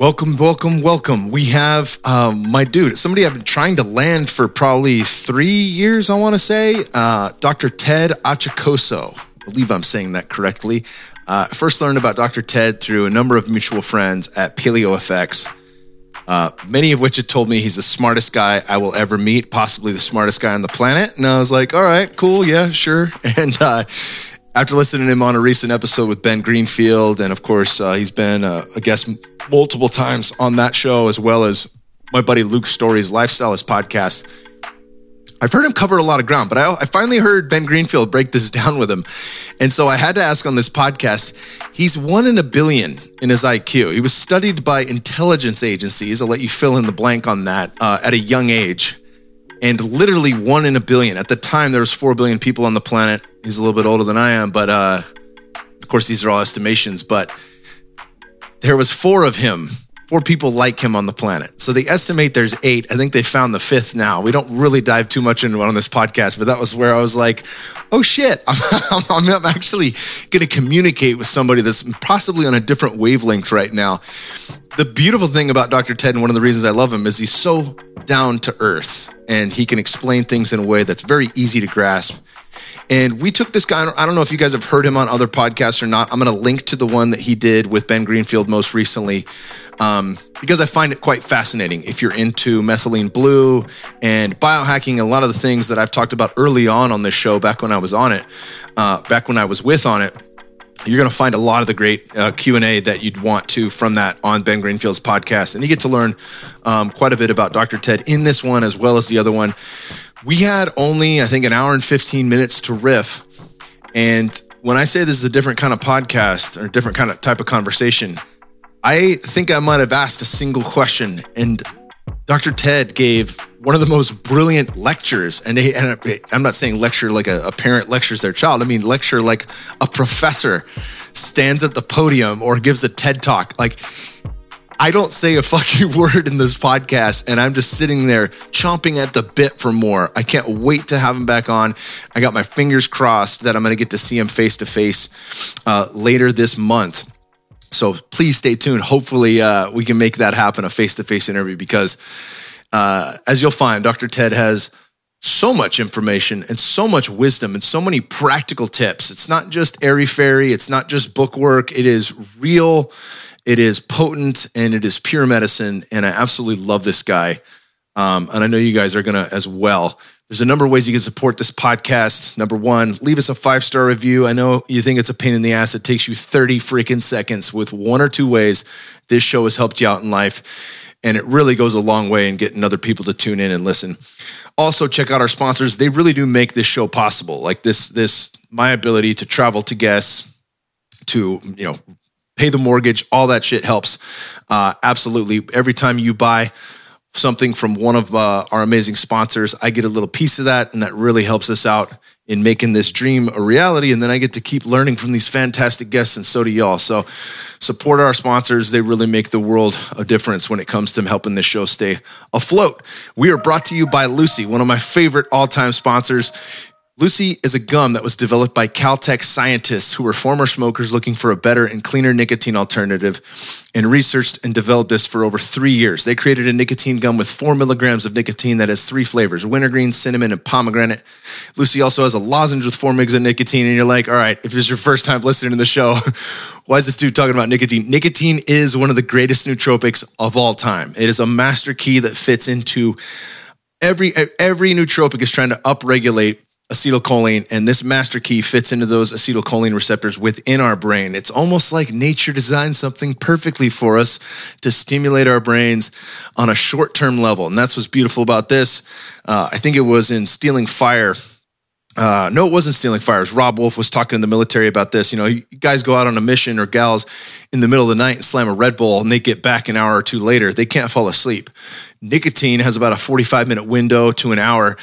Welcome, welcome, welcome. We have um, my dude, somebody I've been trying to land for probably three years, I want to say, uh, Dr. Ted Achacoso. I believe I'm saying that correctly. Uh, first learned about Dr. Ted through a number of mutual friends at PaleoFX, uh, many of which had told me he's the smartest guy I will ever meet, possibly the smartest guy on the planet. And I was like, all right, cool, yeah, sure. And uh, after listening to him on a recent episode with Ben Greenfield, and of course, uh, he's been uh, a guest multiple times on that show, as well as my buddy Luke Storey's Lifestylist podcast. I've heard him cover a lot of ground, but I, I, finally heard Ben Greenfield break this down with him. And so I had to ask on this podcast he's one in a billion in his IQ. He was studied by intelligence agencies. I'll let you fill in the blank on that uh, at a young age. And literally one in a billion. At the time, there was 4 billion people on the planet. He's a little bit older than I am, but uh, of course, these are all estimations. But there was four of him four people like him on the planet. So they estimate there's eight. I think they found the fifth now. We don't really dive too much into it on this podcast, but that was where I was like, oh shit, I'm, I'm actually going to communicate with somebody that's possibly on a different wavelength right now. The beautiful thing about Dr. Ted, and one of the reasons I love him, is he's so down to earth and he can explain things in a way that's very easy to grasp. And we took this guy. I don't know if you guys have heard him on other podcasts or not. I'm going to link to the one that he did with Ben Greenfield most recently um, because I find it quite fascinating. If you're into methylene blue and biohacking, a lot of the things that I've talked about early on on this show, back when I was on it, uh, back when I was with on it, you're going to find a lot of the great uh, q&a that you'd want to from that on ben greenfield's podcast and you get to learn um, quite a bit about dr ted in this one as well as the other one we had only i think an hour and 15 minutes to riff and when i say this is a different kind of podcast or a different kind of type of conversation I think I might have asked a single question, and Dr. Ted gave one of the most brilliant lectures. And, they, and I'm not saying lecture like a, a parent lectures their child. I mean lecture like a professor stands at the podium or gives a TED talk. Like I don't say a fucking word in this podcast, and I'm just sitting there chomping at the bit for more. I can't wait to have him back on. I got my fingers crossed that I'm going to get to see him face to face later this month. So please stay tuned. Hopefully, uh, we can make that happen a face to face interview because, uh, as you'll find, Dr. Ted has so much information and so much wisdom and so many practical tips. It's not just airy fairy, it's not just book work, it is real, it is potent, and it is pure medicine. And I absolutely love this guy. Um, and I know you guys are going to as well. There's a number of ways you can support this podcast. Number one, leave us a five star review. I know you think it's a pain in the ass. It takes you 30 freaking seconds with one or two ways this show has helped you out in life. And it really goes a long way in getting other people to tune in and listen. Also, check out our sponsors. They really do make this show possible. Like this, this, my ability to travel to guests, to, you know, pay the mortgage, all that shit helps. Uh, absolutely. Every time you buy, something from one of uh, our amazing sponsors, I get a little piece of that, and that really helps us out in making this dream a reality. And then I get to keep learning from these fantastic guests, and so do y'all. So support our sponsors. They really make the world a difference when it comes to helping this show stay afloat. We are brought to you by Lucy, one of my favorite all time sponsors. Lucy is a gum that was developed by Caltech scientists who were former smokers looking for a better and cleaner nicotine alternative and researched and developed this for over three years. They created a nicotine gum with four milligrams of nicotine that has three flavors wintergreen, cinnamon, and pomegranate. Lucy also has a lozenge with four milligrams of nicotine. And you're like, all right, if this is your first time listening to the show, why is this dude talking about nicotine? Nicotine is one of the greatest nootropics of all time. It is a master key that fits into every every nootropic is trying to upregulate acetylcholine, and this master key fits into those acetylcholine receptors within our brain. It's almost like nature designed something perfectly for us to stimulate our brains on a short term level. And that's what's beautiful about this. Uh, I think it was in Stealing Fire. Uh, no, it wasn't stealing fires. Robb Wolf was talking to the military about this. You know, you guys go out on a mission or gals in the middle of the night and slam a Red Bull and they get back an hour or two later. They can't fall asleep. Nicotine has about a 45 minute window to an hour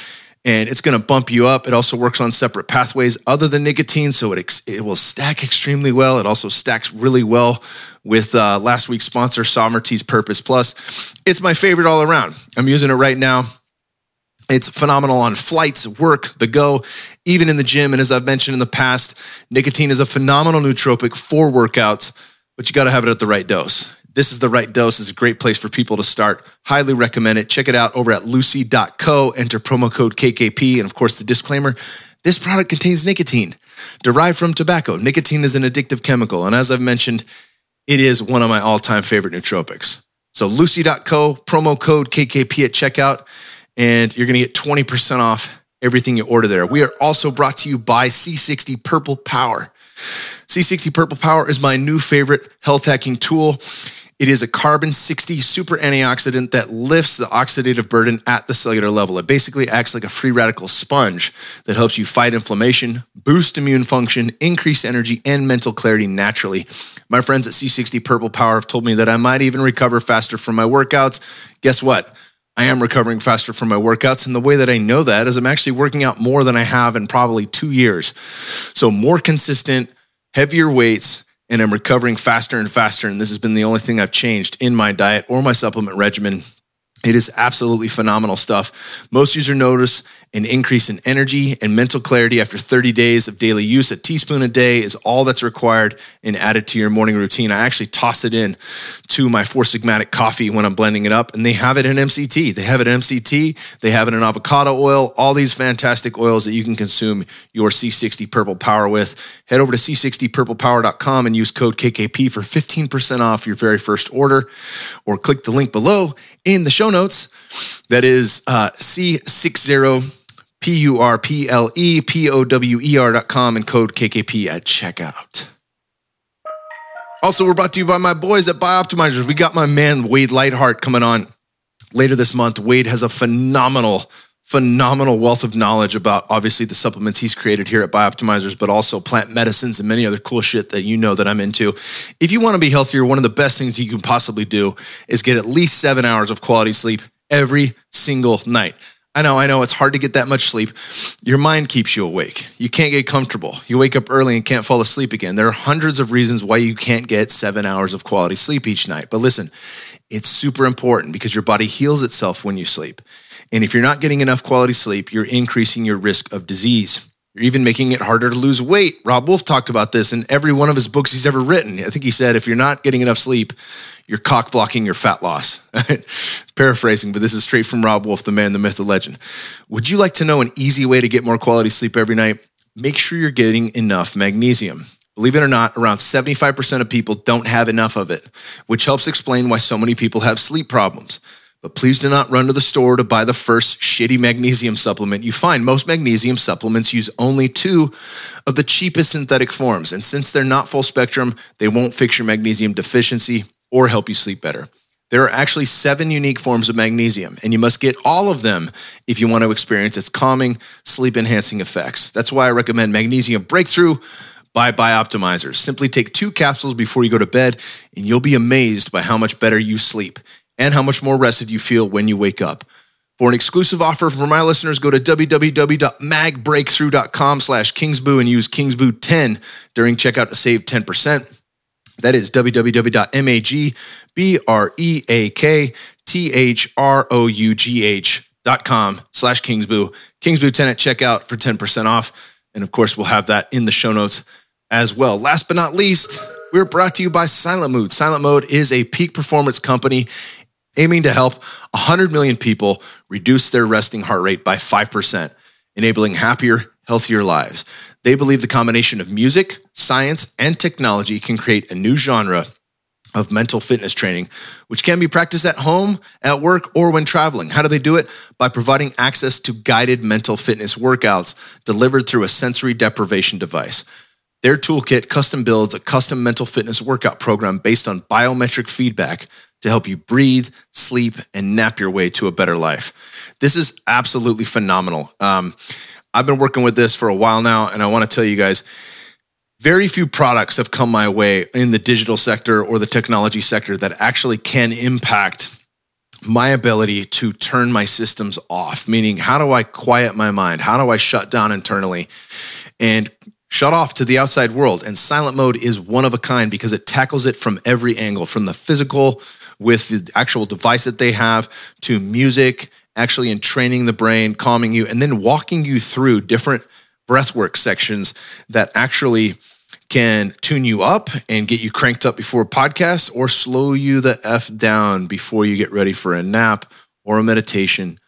and it's going to bump you up. It also works on separate pathways other than nicotine, so it it will stack extremely well. It also stacks really well with uh, last week's sponsor, Sommerties Purpose Plus. It's my favorite all around. I'm using it right now. It's phenomenal on flights, work, the go, even in the gym. And as I've mentioned in the past, nicotine is a phenomenal nootropic for workouts, but you got to have it at the right dose this is the right dose. It's a great place for people to start. Highly recommend it. Check it out over at lucy.co. Enter promo code KKP. And of course, the disclaimer this product contains nicotine derived from tobacco. Nicotine is an addictive chemical. And as I've mentioned, it is one of my all time favorite nootropics. So lucy.co, promo code KKP at checkout, and you're going to get 20% off everything you order there. We are also brought to you by C60 Purple Power. C60 Purple Power is my new favorite health hacking tool. It is a carbon 60 super antioxidant that lifts the oxidative burden at the cellular level. It basically acts like a free radical sponge that helps you fight inflammation, boost immune function, increase energy, and mental clarity naturally. My friends at C60 Purple Power have told me that I might even recover faster from my workouts. Guess what? I am recovering faster from my workouts. And the way that I know that is I'm actually working out more than I have in probably two years. So, more consistent, heavier weights, and I'm recovering faster and faster. And this has been the only thing I've changed in my diet or my supplement regimen. It is absolutely phenomenal stuff. Most users notice an increase in energy and mental clarity after 30 days of daily use. A teaspoon a day is all that's required and added to your morning routine. I actually toss it in to my Four Sigmatic coffee when I'm blending it up, and they have it in MCT. They have it in MCT. They have it in avocado oil. All these fantastic oils that you can consume your C60 Purple Power with. Head over to c60purplepower.com and use code KKP for 15% off your very first order, or click the link below in the show notes. That is uh, C60 P U R P L E P O W E R dot com and code KKP at checkout. Also, we're brought to you by my boys at Bioptimizers. We got my man Wade Lightheart coming on later this month. Wade has a phenomenal, phenomenal wealth of knowledge about obviously the supplements he's created here at Bioptimizers, but also plant medicines and many other cool shit that you know that I'm into. If you want to be healthier, one of the best things you can possibly do is get at least seven hours of quality sleep every single night. I know, I know, it's hard to get that much sleep. Your mind keeps you awake. You can't get comfortable. You wake up early and can't fall asleep again. There are hundreds of reasons why you can't get seven hours of quality sleep each night. But listen, it's super important because your body heals itself when you sleep. And if you're not getting enough quality sleep, you're increasing your risk of disease. You're even making it harder to lose weight. Robb Wolf talked about this in every one of his books he's ever written. I think he said, if you're not getting enough sleep, you're cock blocking your fat loss. Paraphrasing, but this is straight from Robb Wolf, the man, the myth, the legend. Would you like to know an easy way to get more quality sleep every night? Make sure you're getting enough magnesium. Believe it or not, around 75% of people don't have enough of it, which helps explain why so many people have sleep problems. But please do not run to the store to buy the first shitty magnesium supplement you find. Most magnesium supplements use only two of the cheapest synthetic forms. And since they're not full spectrum, they won't fix your magnesium deficiency or help you sleep better. There are actually seven unique forms of magnesium, and you must get all of them if you want to experience its calming, sleep enhancing effects. That's why I recommend Magnesium Breakthrough by Bioptimizers. Simply take two capsules before you go to bed, and you'll be amazed by how much better you sleep and how much more rested you feel when you wake up. For an exclusive offer for my listeners, go to www.magbreakthrough.com slash kingsboo and use kingsboo10 during checkout to save 10%. That is www.magbreakthrough.com slash Kingsboo. Kingsboo 10 at checkout for 10% off. And of course, we'll have that in the show notes as well. Last but not least, we're brought to you by Silent Mode. Silent Mode is a peak performance company aiming to help 100 million people reduce their resting heart rate by 5%, enabling happier, healthier lives. They believe the combination of music, science, and technology can create a new genre of mental fitness training, which can be practiced at home, at work, or when traveling. How do they do it? By providing access to guided mental fitness workouts delivered through a sensory deprivation device. Their toolkit custom builds a custom mental fitness workout program based on biometric feedback to help you breathe, sleep, and nap your way to a better life. This is absolutely phenomenal. Um, I've been working with this for a while now, and I want to tell you guys very few products have come my way in the digital sector or the technology sector that actually can impact my ability to turn my systems off. Meaning, how do I quiet my mind? How do I shut down internally and shut off to the outside world? And silent mode is one of a kind because it tackles it from every angle, from the physical with the actual device that they have to music actually in training the brain, calming you, and then walking you through different breathwork sections that actually can tune you up and get you cranked up before a podcast or slow you the F down before you get ready for a nap or a meditation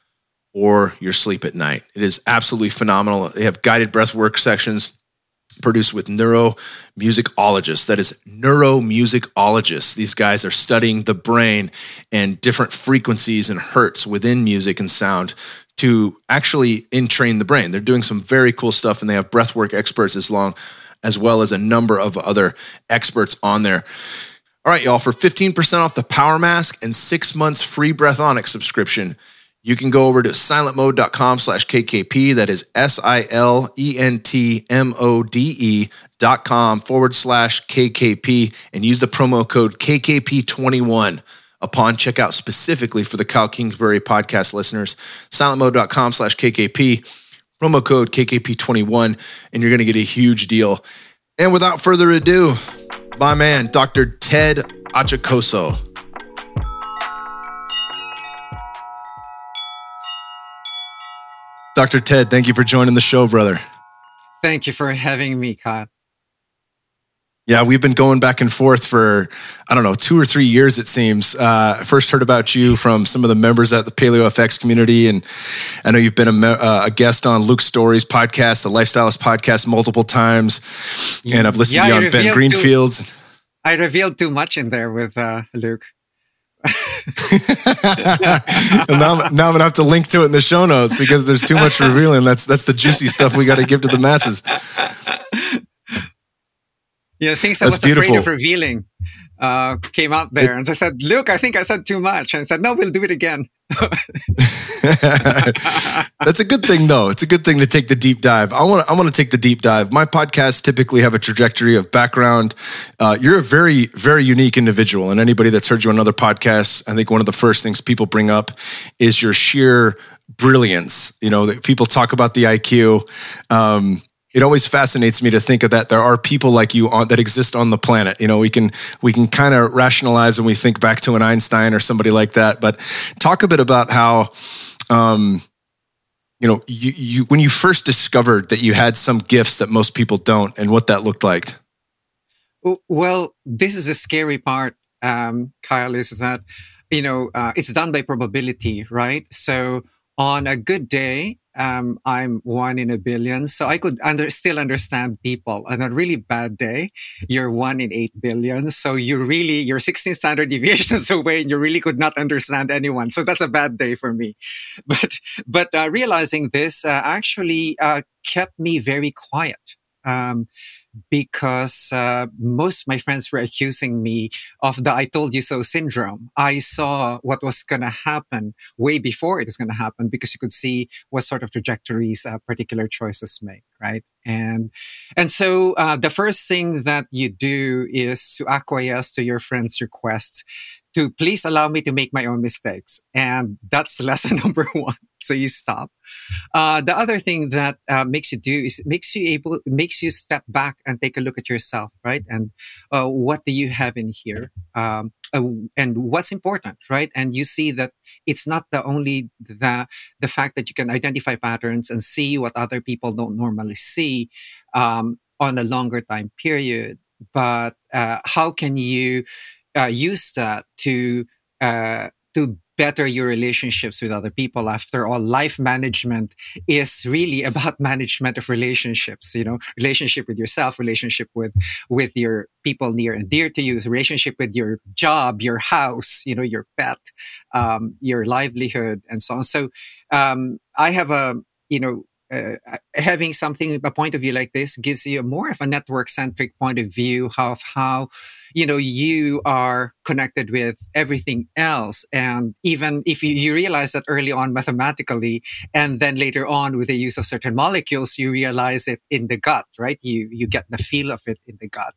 or your sleep at night. It is absolutely phenomenal. They have guided breathwork sections produced with neuromusicologists. That is neuromusicologists. These guys are studying the brain and different frequencies and hertz within music and sound to actually entrain the brain. They're doing some very cool stuff and they have breathwork experts as long as well as a number of other experts on there. All right, y'all, for 15% off the Power Mask and six months free Breathonics subscription, you can go over to silentmode.com slash KKP. That is S I L E N T M O D E dot com forward slash KKP and use the promo code KKP21 upon checkout specifically for the Kyle Kingsbury podcast listeners. Silentmode.com slash KKP, promo code KKP21, and you're going to get a huge deal. And without further ado, my man, Dr. Ted Achacoso. Dr. Ted, thank you for joining the show, brother. Thank you for having me, Kyle. Yeah, we've been going back and forth for, I don't know, two or three years, it seems. Uh, I first heard about you from some of the members at the Paleo FX community. And I know you've been a, uh, a guest on Luke Storey's podcast, the Lifestylist podcast, multiple times. And I've listened yeah, to you on Ben Greenfield's. Too, I revealed too much in there with uh, Luke. now, now I'm gonna have to link to it in the show notes because there's too much revealing. That's that's the juicy stuff we got to give to the masses. Yeah, things I was beautiful. afraid of revealing uh, came out there, it, and I said, "Look, I think I said too much," and I said, "No, we'll do it again." That's a good thing, though. It's a good thing to take the deep dive. I want. I want to take the deep dive. My podcasts typically have a trajectory of background. Uh, you're a very, very unique individual, and anybody that's heard you on other podcasts, I think one of the first things people bring up is your sheer brilliance. You know, people talk about the IQ. Um, it always fascinates me to think of that there are people like you on that exist on the planet. You know we can we can kind of rationalize when we think back to an einstein or somebody like that but talk a bit about how um, you know you, you when you first discovered that you had some gifts that most people don't and what that looked like. Well this is a scary part um, kyle is that you know uh, it's done by probability right? So on a good day um, I'm one in a billion. So I could under, still understand people. On a really bad day, you're one in eight billion. So you really, you're 16 standard deviations away and you really could not understand anyone. So that's a bad day for me. But, but uh, realizing this uh, actually uh, kept me very quiet. Um, because uh, most of my friends were accusing me of the I told you so syndrome. I saw what was going to happen way before it was going to happen because you could see what sort of trajectories uh, particular choices make, right? And, and so uh, the first thing that you do is to acquiesce to your friend's request to please allow me to make my own mistakes. And that's lesson number one. So you stop. Uh, the other thing that uh, makes you do is makes you able, makes you step back and take a look at yourself, right? And uh, what do you have in here? Um, uh, and what's important, right? And you see that it's not the only the the fact that you can identify patterns and see what other people don't normally see um, on a longer time period, but uh, how can you uh, use that to uh, to better your relationships with other people. After all, life management is really about management of relationships. You know, relationship with yourself, relationship with with your people near and dear to you, relationship with your job, your house, you know, your pet, um, your livelihood, and so on. So, um, I have a you know uh, having something a point of view like this gives you more of a network centric point of view of how you know you are connected with everything else. And even if you, you realize that early on mathematically and then later on with the use of certain molecules you realize it in the gut right? You you get the feel of it in the gut.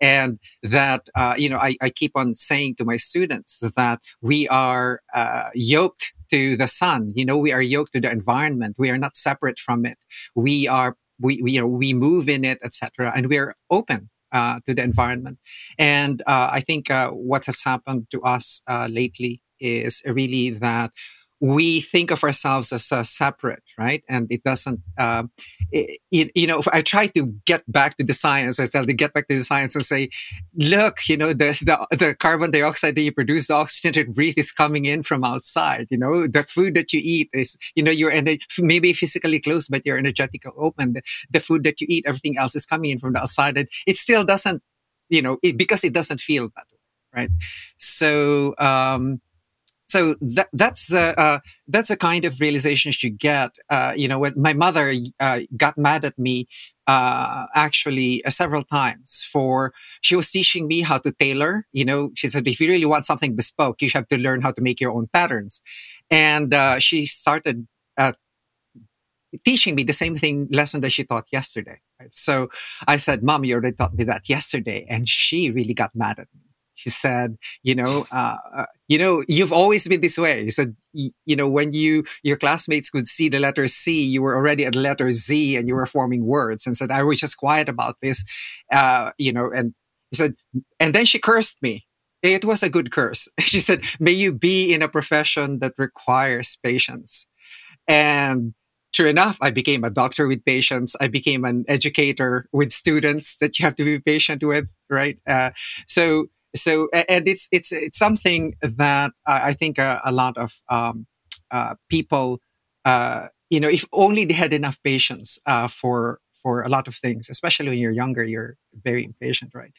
And that uh, you know I, I keep on saying to my students that we are uh, yoked to the sun. You know, we are yoked to the environment. We are not separate from it. We are, we, we, you know, we move in it, etc. And we are open uh, to the environment. And uh, I think uh, what has happened to us uh, lately is really that we think of ourselves as uh, separate, right? And it doesn't, uh, it, you know, I try to get back to the science, I tell to get back to the science and say, look, you know, the, the, the carbon dioxide that you produce, the oxygen that you breathe is coming in from outside. You know, the food that you eat is, you know, you're ener- maybe physically close, but you're energetically open. The, the food that you eat, everything else is coming in from the outside. And it still doesn't, you know, it, because it doesn't feel that way, right? So, um, so that, that's the uh, that's a kind of realizations you get. Uh, you know, when my mother uh, got mad at me, uh, actually uh, several times for she was teaching me how to tailor. You know, she said if you really want something bespoke, you have to learn how to make your own patterns. And uh, she started teaching me the same thing lesson that she taught yesterday. Right? So I said, "Mom, you already taught me that yesterday," and she really got mad at me she said, you know, uh, uh, you know, you've always been this way. He said, you know, when you, your classmates could see the letter C, you were already at letter Z and you were forming words and said, I was just quiet about this. Uh, you know, and he said, and then she cursed me. It was a good curse. She said, may you be in a profession that requires patience. And True enough, I became a doctor with patients. I became an educator with students that you have to be patient with, right? Uh, so so and it's it's it's something that I think a, a lot of um, uh, people, uh, you know, if only they had enough patience uh, for for a lot of things, especially when you're younger, you're very impatient, right?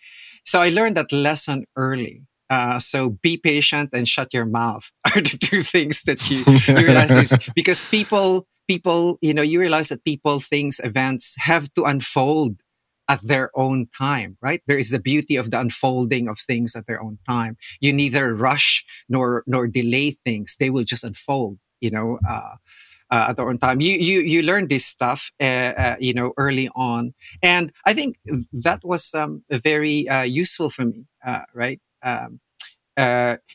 So I learned that lesson early. Uh, so be patient and shut your mouth are the two things that you, you realize is because people people you know you realize that people things events have to unfold at their own time, right? There is the beauty of the unfolding of things at their own time. You neither rush nor, nor delay things. They will just unfold, you know, uh, uh, at their own time. You, you, you learn this stuff, uh, uh you know, early on. And I think that was, um, very, uh, useful for me, uh, right? Um,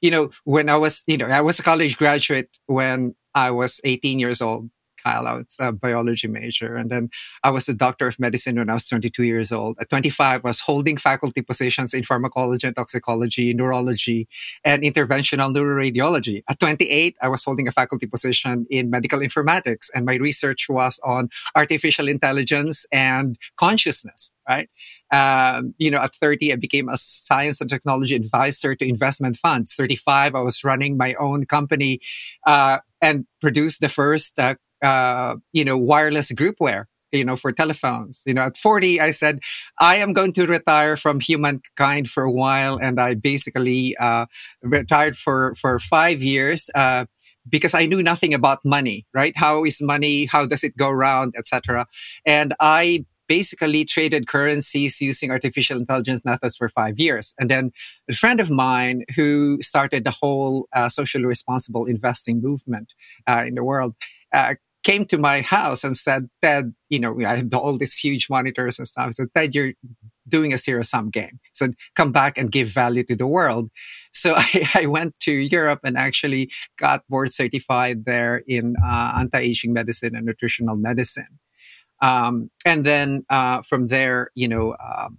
you know, when I was, you know, I was a college graduate when I was 18 years old. Kyle. I was a biology major. And then I was a doctor of medicine when I was 22 years old. At 25, I was holding faculty positions in pharmacology and toxicology, neurology, and interventional neuroradiology. At 28, I was holding a faculty position in medical informatics. And my research was on artificial intelligence and consciousness, right? Um, you know, at 30, I became a science and technology advisor to investment funds. 35, I was running my own company uh, and produced the first uh, uh, you know, wireless groupware, you know, for telephones. You know, at 40, I said, I am going to retire from humankind for a while. And I basically, uh, retired for, for five years, uh, because I knew nothing about money, right? How is money? How does it go around, etc. And I basically traded currencies using artificial intelligence methods for five years. And then a friend of mine who started the whole uh, socially responsible investing movement uh, in the world uh, came to my house and said, Ted, you know, I had all these huge monitors and stuff. I said, Ted, you're doing a zero sum game. So come back and give value to the world. So I, I went to Europe and actually got board certified there in uh, anti-aging medicine and nutritional medicine. Um, and then uh, from there, you know, um,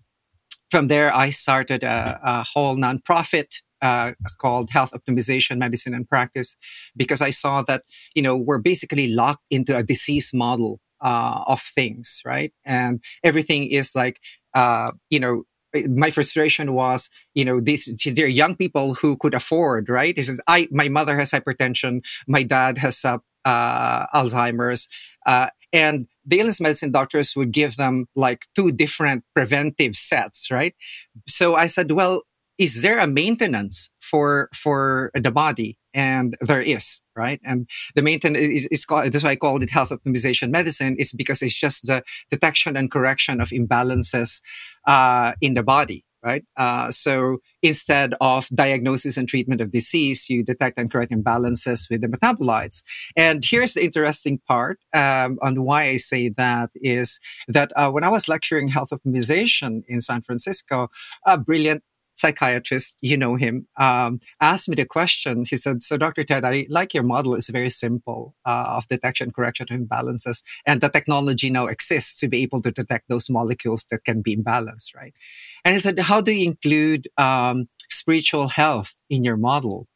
from there, I started a, a whole nonprofit uh, called Health Optimization Medicine and Practice because I saw that, you know, we're basically locked into a disease model uh, of things, right? And everything is like, uh, you know, my frustration was, you know, these they're young people who could afford, right? This is I. My mother has hypertension. My dad has uh, uh, Alzheimer's, uh, and the illness medicine doctors would give them like two different preventive sets, right? So I said, well, is there a maintenance for for the body? And there is right? And the maintenance is, is called that's why i called it health optimization medicine. It's because it's just the detection and correction of imbalances uh, in the body right? Uh, so instead of diagnosis and treatment of disease you detect and correct imbalances with the metabolites. And here's the interesting part um, on why i say that is that uh, when i was lecturing health optimization in san francisco a brilliant psychiatrist, you know him, um, asked me the question. He said, So, Dr. Ted, I like your model. It's very simple uh, of detection, correction of imbalances. And the technology now exists to be able to detect those molecules that can be imbalanced, right? And he said, How do you include um, spiritual health in your model?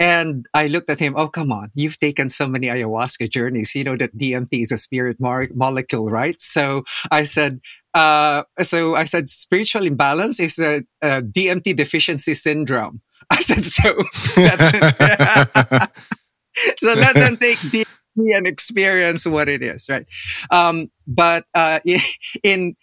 And I looked at him. Oh, come on. You've taken so many ayahuasca journeys. You know that DMT is a spirit molecule, right? So I said, uh, so I said, spiritual imbalance is a, a DMT deficiency syndrome. I said, so, so let them take DMT and experience what it is, right? Um, but, uh, in,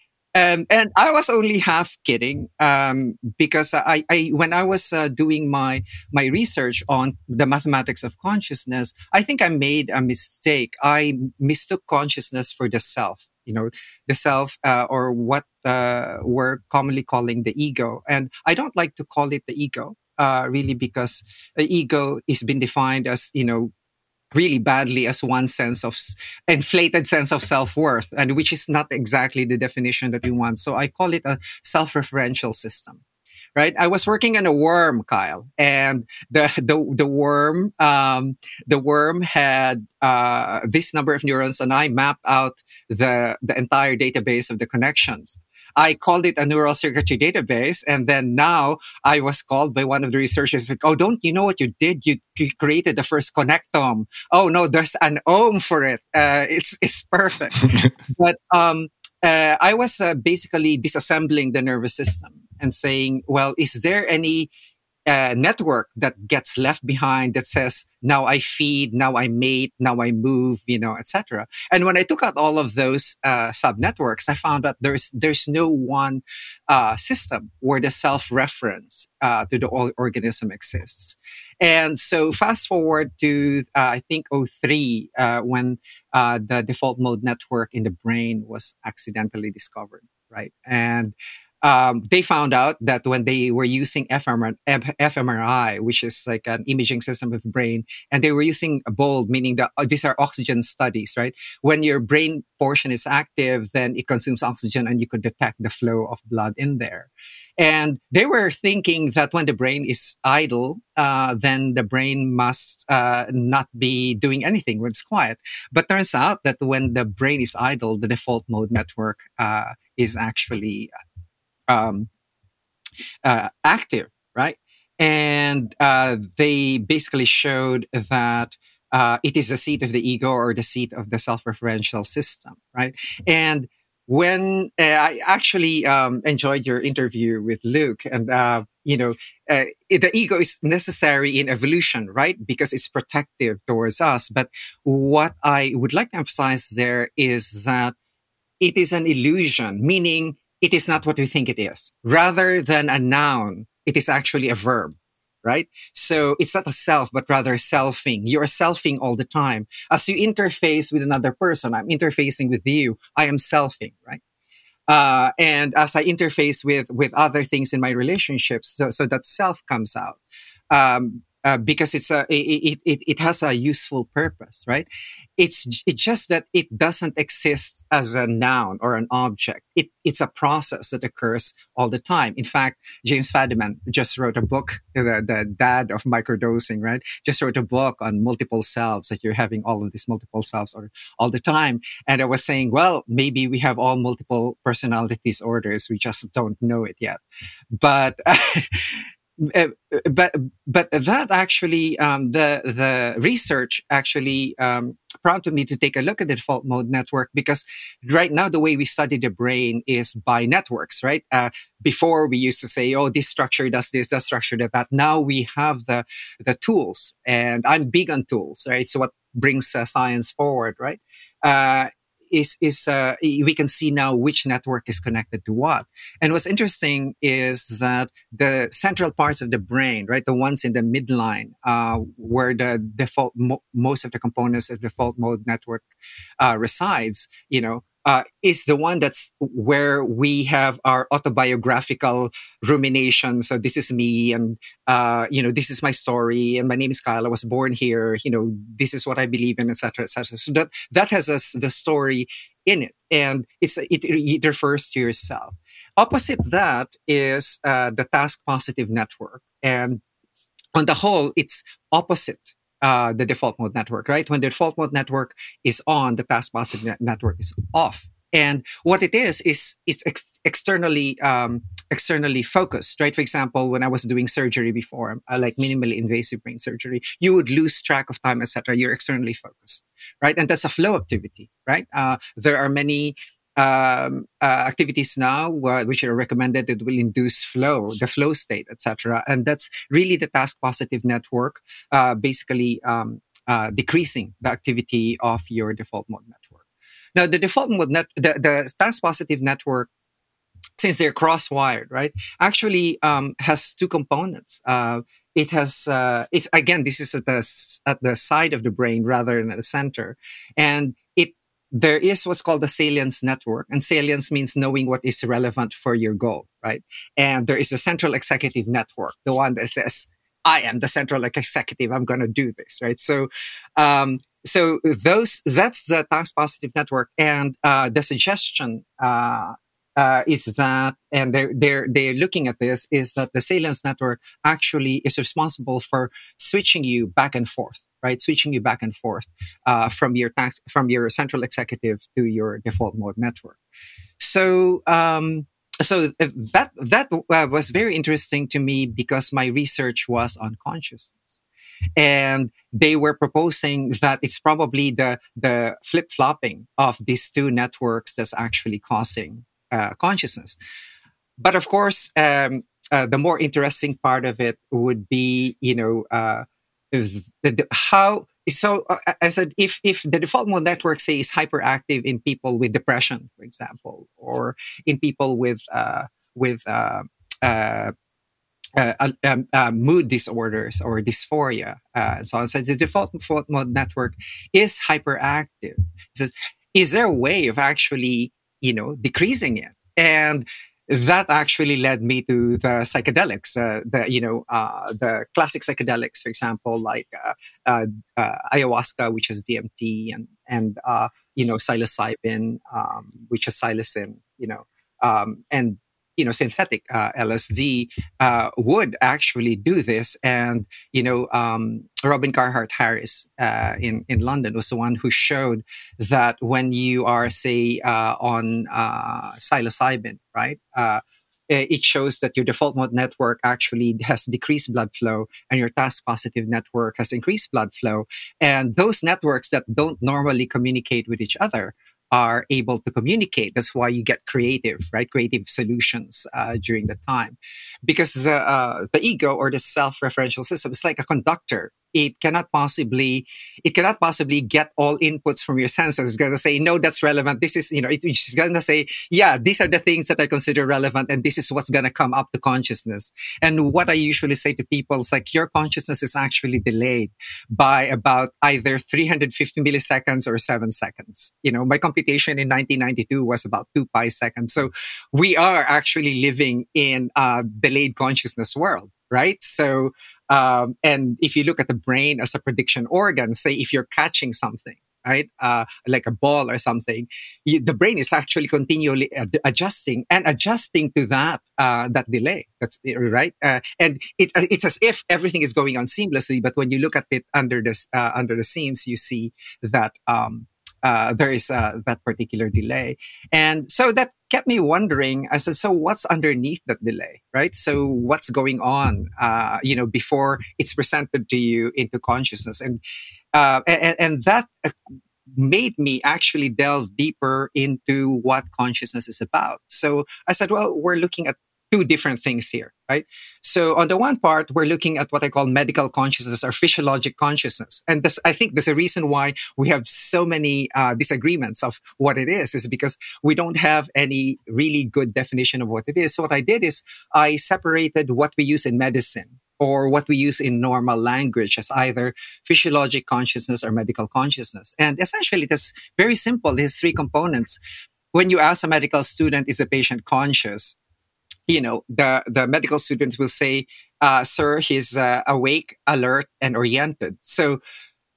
and I was only half kidding um, because I, I, when I was uh, doing my my research on the mathematics of consciousness, I think I made a mistake. I mistook consciousness for the self. You know, the self, uh, or what uh, we're commonly calling the ego. And I don't like to call it the ego, uh, really, because ego is been defined as you know really badly as one sense of inflated sense of self-worth and which is not exactly the definition that we want. So i call it a self-referential system right? I was working on a worm kyle and the the, the worm um, the worm had uh, this number of neurons and i mapped out the the entire database of the connections I called it a neural circuitry database. And then now I was called by one of the researchers, like, oh, don't you know what you did? You, you created the first connectome. Oh, no, there's an ohm for it. Uh, it's, it's perfect. but, um, uh, I was uh, basically disassembling the nervous system and saying, well, is there any uh, network that gets left behind that says now i feed now i mate now i move you know etc and when i took out all of those uh, sub networks i found that there's there's no one uh, system where the self reference uh, to the organism exists. And so fast forward to uh, i think 03 uh, when the default mode network in the brain was accidentally discovered right? And um, they found out that when they were using fMRI, which is like an imaging system of brain, and they were using a BOLD, meaning that uh, these are oxygen studies, right? When your brain portion is active, then it consumes oxygen and you could detect the flow of blood in there. And they were thinking that when the brain is idle, uh, then the brain must uh, not be doing anything when it's quiet. But turns out that when the brain is idle, the default mode network uh, is actually um, uh, active, right? And uh, they basically showed that uh, it is the seat of the ego or the seat of the self-referential system, right? And when uh, I actually um, enjoyed your interview with Luke, and uh, you know, uh, the ego is necessary in evolution, right? Because it's protective towards us. But what I would like to emphasize there is that it is an illusion, meaning it is not what we think it is. Rather than a noun, it is actually a verb, right? So it's not a self, but rather selfing. You're selfing all the time. As you interface with another person, I'm interfacing with you. I am selfing, right? Uh, and as I interface with with other things in my relationships, so, so that self comes out. Um, uh, because it's a it, it, it has a useful purpose right? It's it's just that it doesn't exist as a noun or an object. It, it's a process that occurs all the time. In fact james fadiman just wrote a book the, the dad of microdosing right? Just wrote a book on multiple selves that you're having all of these multiple selves or all the time. And i was saying well maybe we have all multiple personality disorders we just don't know it yet. But Uh, but but that actually um, the the research actually um, prompted me to take a look at the default mode network because right now the way we study the brain is by networks right? Uh, before we used to say oh this structure does this that structure does that. Now we have the the tools and i'm big on tools right? So what brings uh, science forward right? Uh, is is uh, we can see now which network is connected to what. And what's interesting is that the central parts of the brain, right, the ones in the midline, uh, where the default mo- most of the components of default mode network uh, resides, you know, uh, is the one that's where we have our autobiographical rumination. So this is me, and uh, you know, this is my story, and my name is Kyle. I was born here. You know, this is what I believe in, etc., etc. So that that has a, the story in it, and it's it, it refers to yourself. Opposite that is uh, the task positive network, and on the whole, it's opposite uh, the default mode network, right? When the default mode network is on, the task positive net- network is off, And what it is is it's ex- externally um, externally focused, right? For example, when I was doing surgery before, uh, like minimally invasive brain surgery, you would lose track of time, etc. You're externally focused, right? And that's a flow activity, right? Uh, there are many um, uh, activities now uh, which are recommended that will induce flow, the flow state, etc. And that's really the task positive network, uh, basically um, uh, decreasing the activity of your default mode network. Now, the default mode net, the, the task positive network, since they're cross wired, right, actually um, has two components. Uh, it has uh, it's again this is at the at the side of the brain rather than at the center, and there is what's called the salience network, and salience means knowing what is relevant for your goal, right? And there is a central executive network, the one that says I am the central executive. I'm going to do this, right? So, um, so those that's the task positive network, and uh, the suggestion uh, uh, is that, and they're they're they're looking at this is that the salience network actually is responsible for switching you back and forth, right? Switching you back and forth uh, from your task from your central executive to your default mode network. So. Um, so uh, that that uh, was very interesting to me because my research was on consciousness and they were proposing that it's probably the the flip flopping of these two networks that's actually causing consciousness. But of course, um, uh, the more interesting part of it would be, you know, uh, the, the, how so uh, I said if if the default mode network say is hyperactive in people with depression, for example, or in people with uh, with uh, uh, uh, um, uh, mood disorders or dysphoria, and so on. So the default mode network is hyperactive. It says, is there a way of actually, you know, decreasing it? And that actually led me to the psychedelics, uh, the you know uh, the classic psychedelics, for example, like uh, uh, uh ayahuasca, which is DMT, and and uh, you know psilocybin, um, which is psilocin, you know, um, and you know synthetic uh, LSD uh, would actually do this. And you know, um, Robin Carhart Harris uh, in in London was the one who showed that when you are say uh, on uh, psilocybin, right? Uh, it shows that your default mode network actually has decreased blood flow and your task positive network has increased blood flow. And those networks that don't normally communicate with each other are able to communicate. That's why you get creative, right? Creative solutions uh, during the time, because the uh, the ego or the self-referential system is like a conductor it cannot possibly it cannot possibly get all inputs from your senses. It's going to say, no, that's relevant. This is, you know, it's going to say, yeah, these are the things that I consider relevant, and this is what's going to come up to consciousness. And what I usually say to people is like, your consciousness is actually delayed by about either 350 milliseconds or seven seconds. You know, my computation in 1992 was about two pi seconds. So we are actually living in a delayed consciousness world, right? So um, and if you look at the brain as a prediction organ, say if you're catching something, right, uh, like a ball or something, you, the brain is actually continually ad- adjusting and adjusting to that uh, that delay. That's right, uh, and it, uh, it's as if everything is going on seamlessly. But when you look at it under the uh, under the seams, you see that. Um, uh, there is uh, that particular delay. And so that kept me wondering. I said, so what's underneath that delay, right? So what's going on, uh, you know, before it's presented to you into consciousness, and uh, and, and that uh, made me actually delve deeper into what consciousness is about. So I said, well, we're looking at two different things here, right? So on the one part, we're looking at what I call medical consciousness or physiologic consciousness. And this, I think there's a reason why we have so many uh, disagreements of what it is, is because we don't have any really good definition of what it is. So what I did is I separated what we use in medicine or what we use in normal language as either physiologic consciousness or medical consciousness. And essentially, it is very simple. There's three components. When you ask a medical student, is a patient conscious? You know, the, the medical students will say, uh, sir, he's uh, awake, alert, and oriented. So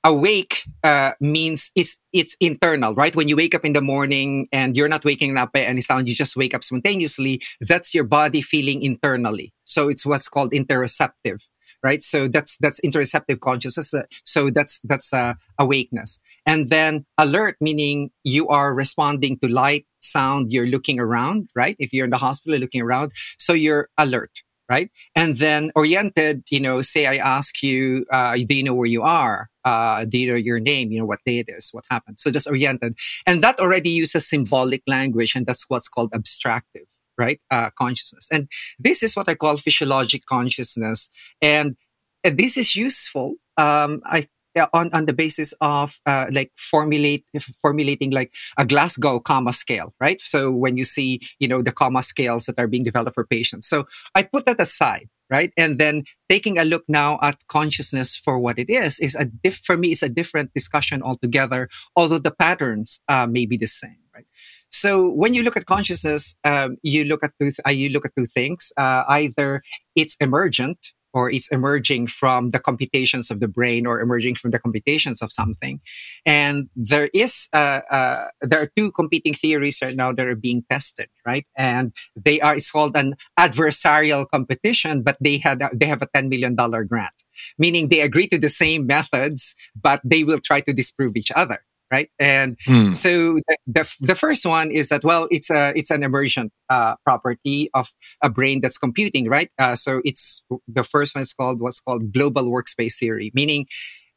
awake uh, means it's it's internal, right? When you wake up in the morning and you're not waking up by any sound, you just wake up spontaneously. That's your body feeling internally. So it's what's called interoceptive. Right? So that's that's interoceptive consciousness. Uh, so that's that's uh, awakeness, and then alert meaning you are responding to light, sound. You're looking around, right? If you're in the hospital, looking around, so you're alert, right? And then oriented, you know, say I ask you, uh, do you know where you are? Uh, do you know your name? You know what day it is? What happened? So just oriented, and that already uses symbolic language, and that's what's called abstractive right? Uh, consciousness. And this is what I call physiologic consciousness. And, and this is useful. Um, I on, on the basis of uh, like formulate formulating like a Glasgow coma scale, right? So when you see you know the coma scales that are being developed for patients, so I put that aside, right? And then taking a look now at consciousness for what it is is a diff- for me is a different discussion altogether. Although the patterns uh, may be the same, right? So when you look at consciousness, um, you look at two, uh, you look at two things. Uh, either it's emergent or it's emerging from the computations of the brain or emerging from the computations of something. And there is, uh, uh, there are two competing theories right now that are being tested, right? And they are, it's called an adversarial competition, but they had, they have a $10 million grant, meaning they agree to the same methods, but they will try to disprove each other right? And mm. so the, the, the first one is that well, it's a it's an emergent uh, property of a brain that's computing, right? Uh, so it's the first one is called what's called global workspace theory, meaning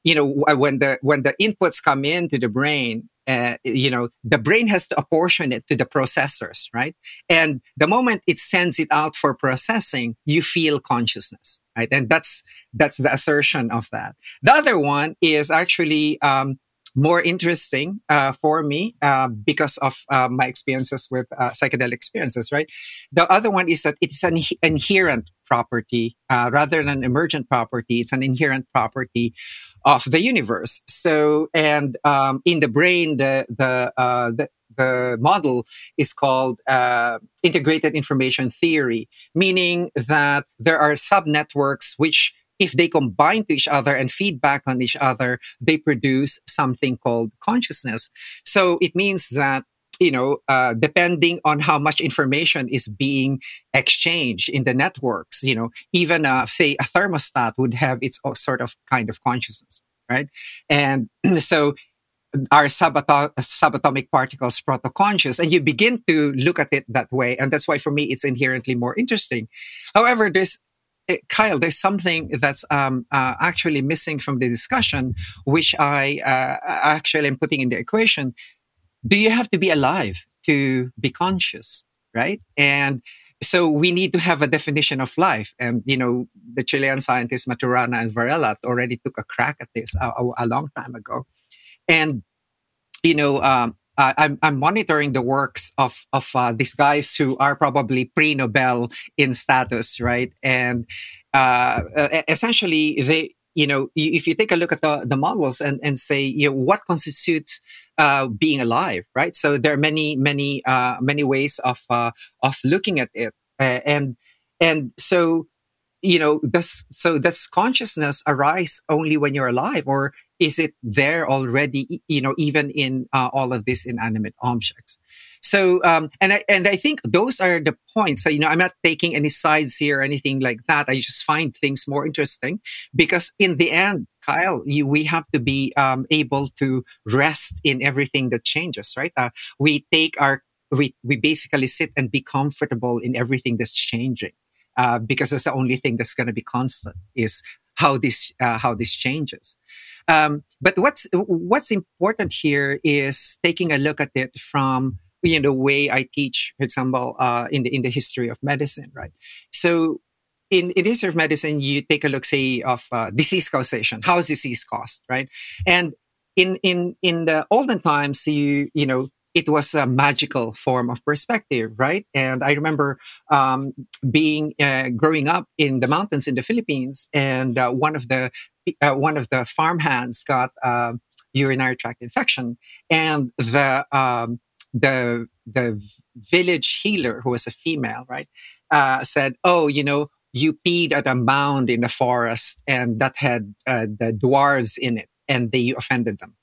you know when the when the inputs come into the brain uh, you know the brain has to apportion it to the processors right and the moment it sends it out for processing you feel consciousness right and that's that's the assertion of that the other one is actually um, more interesting uh, for me uh, because of uh, my experiences with uh, psychedelic experiences, right? The other one is that it's an inherent property uh, rather than emergent property. It's an inherent property of the universe. So, and um, in the brain, the the, uh, the the model is called uh, integrated information theory, meaning that there are subnetworks which if they combine to each other and feedback on each other, they produce something called consciousness. So it means that you know, uh, depending on how much information is being exchanged in the networks, you know, even uh, say a thermostat would have its sort of kind of consciousness, right? And so our subato- subatomic particles protoconscious and you begin to look at it that way and that's why for me it's inherently more interesting however there's Eh, Kyle, there's something that's um, uh, actually missing from the discussion, which I uh, actually am putting in the equation. Do you have to be alive to be conscious, right? And so we need to have a definition of life. And, you know, the Chilean scientists Maturana and Varela already took a crack at this a, a, a long time ago. And, you know, um, uh, I'm, I'm monitoring the works of of uh, these guys who are probably pre Nobel in status, right? And uh, essentially, they you know if you take a look at the, the models and and say you know what constitutes uh, being alive, right? So there are many many uh, many ways of uh, of looking at it, and and so you know does so does consciousness arise only when you're alive or is it there already you know even in uh, all of these inanimate objects? So um, and I, and I think those are the points. So, you know i'm not taking any sides here or anything like that. I just find things more interesting because in the end kyle you, we have to be um, able to rest in everything that changes right? Uh, we take our we, we basically sit and be comfortable in everything that's changing uh, because that's the only thing that's going to be constant is how this uh, how this changes. Um, but what's what's important here is taking a look at it from you know the way I teach, for example, uh, in the in the history of medicine, right? So. In, in the history of medicine, you take a look, say, of uh, disease causation. How is disease caused, right? And in in in the olden times, you you know it was a magical form of perspective, right? And I remember um, being uh, growing up in the mountains in the Philippines, and uh, one of the uh, one of the farmhands got a urinary tract infection, and the um, the the village healer, who was a female, right, uh, said, "Oh, you know." You peed at a mound in the forest, and that had uh, the dwarves in it, and they offended them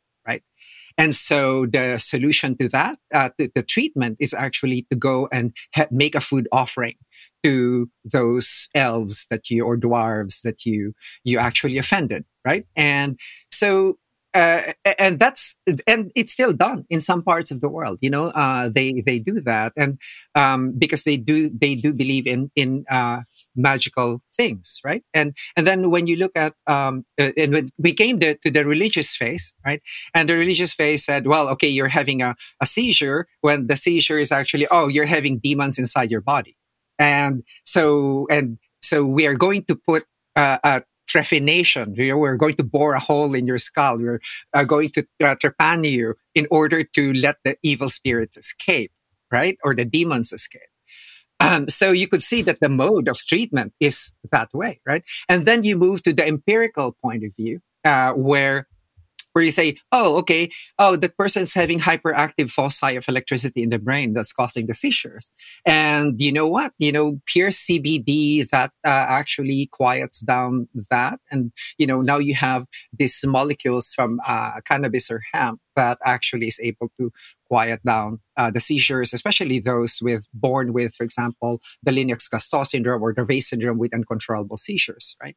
and so the solution to that, uh, the, treatment is actually to go and ha- make a food offering to those elves that you or dwarves that you you actually offended right? And so uh, and that's and it's still done in some parts of the world you know? Uh, they they do that. And um, because they do they do believe in in uh, magical things right and and then when you look at um, uh, and when we came to, the religious phase right and the religious phase said well okay you're having a, a seizure when the seizure is actually oh you're having demons inside your body and so and so we are going to put uh, a trephination. We're going to bore a hole in your skull. We're uh, going to uh, trepane you in order to let the evil spirits escape, right? Or the demons escape. Um, so you could see that the mode of treatment is that way, right? And then you move to the empirical point of view, uh, where where you say, oh, okay, oh, that person's having hyperactive foci of electricity in the brain that's causing the seizures. And you know what? You know, pure CBD that uh, actually quiets down that. And, you know, now you have these molecules from uh, cannabis or hemp that actually is able to quiet down uh, the seizures, especially those with born with, for example, the Lennox-Gastaut syndrome or Dravet syndrome with uncontrollable seizures, right?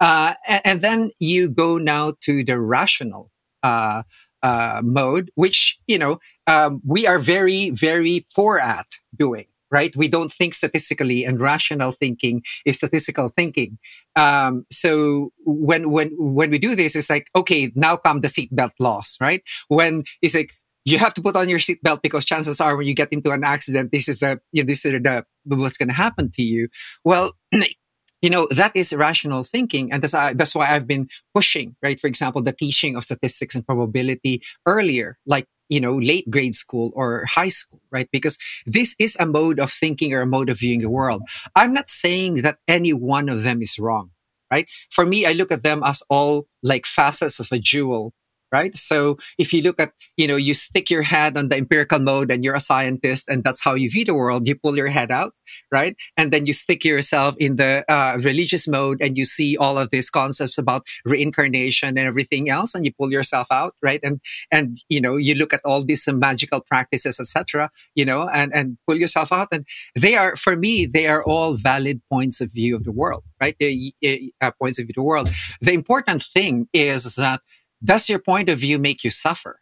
Uh, and, and, then you go now to the rational uh, uh, mode, which you know um, we are very very poor at doing. Right, we don't think statistically, and rational thinking is statistical thinking. Um, so when when when we do this, it's like okay, now come the seatbelt laws, Right, when it's like you have to put on your seatbelt because chances are when you get into an accident, this is a you know, this is the what's going to happen to you. Well, you know that is rational thinking and that's, uh, that's why i've been pushing right for example the teaching of statistics and probability earlier like you know late grade school or high school right? Because this is a mode of thinking or a mode of viewing the world. I'm not saying that any one of them is wrong right? For me i look at them as all like facets of a jewel right? So if you look at, you know, you stick your head on the empirical mode and you're a scientist and that's how you view the world, you pull your head out, right? And then you stick yourself in the uh, religious mode and you see all of these concepts about reincarnation and everything else and you pull yourself out, right? And, and, you know, you look at all these magical practices, etc., you know, and, and pull yourself out. And they are, for me, they are all valid points of view of the world, right? The, uh, points of view of the world. The important thing is that does your point of view make you suffer?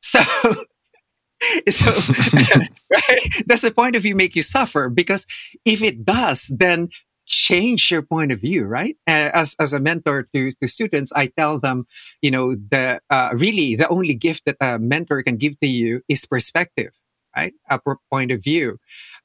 So, so right? does the point of view make you suffer? Because if it does, then change your point of view, right? As, as a mentor to, to students, I tell them, you know, the, uh, really the only gift that a mentor can give to you is perspective right? A point of view.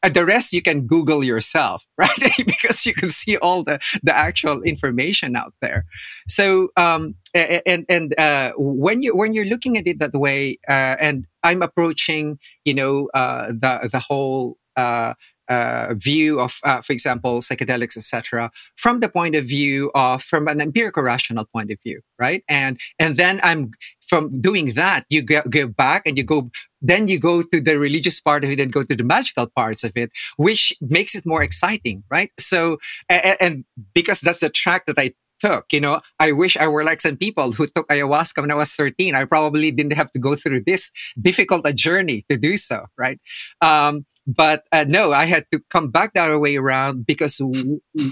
And the rest you can Google yourself, right? because you can see all the, the actual information out there. So, um, and, and, uh, when you, when you're looking at it that way, uh, and I'm approaching, you know, uh, the, the whole, uh, uh, view of, uh, for example, psychedelics, etc., from the point of view of from an empirical rational point of view, right? And and then I'm from doing that, you go, go back and you go, then you go to the religious part of it and go to the magical parts of it, which makes it more exciting, right? So, and, and because that's the track that I took. You know, I wish I were like some people who took ayahuasca when I was 13. I probably didn't have to go through this difficult a journey to do so, right? Um, but uh, no, I had to come back the other way around because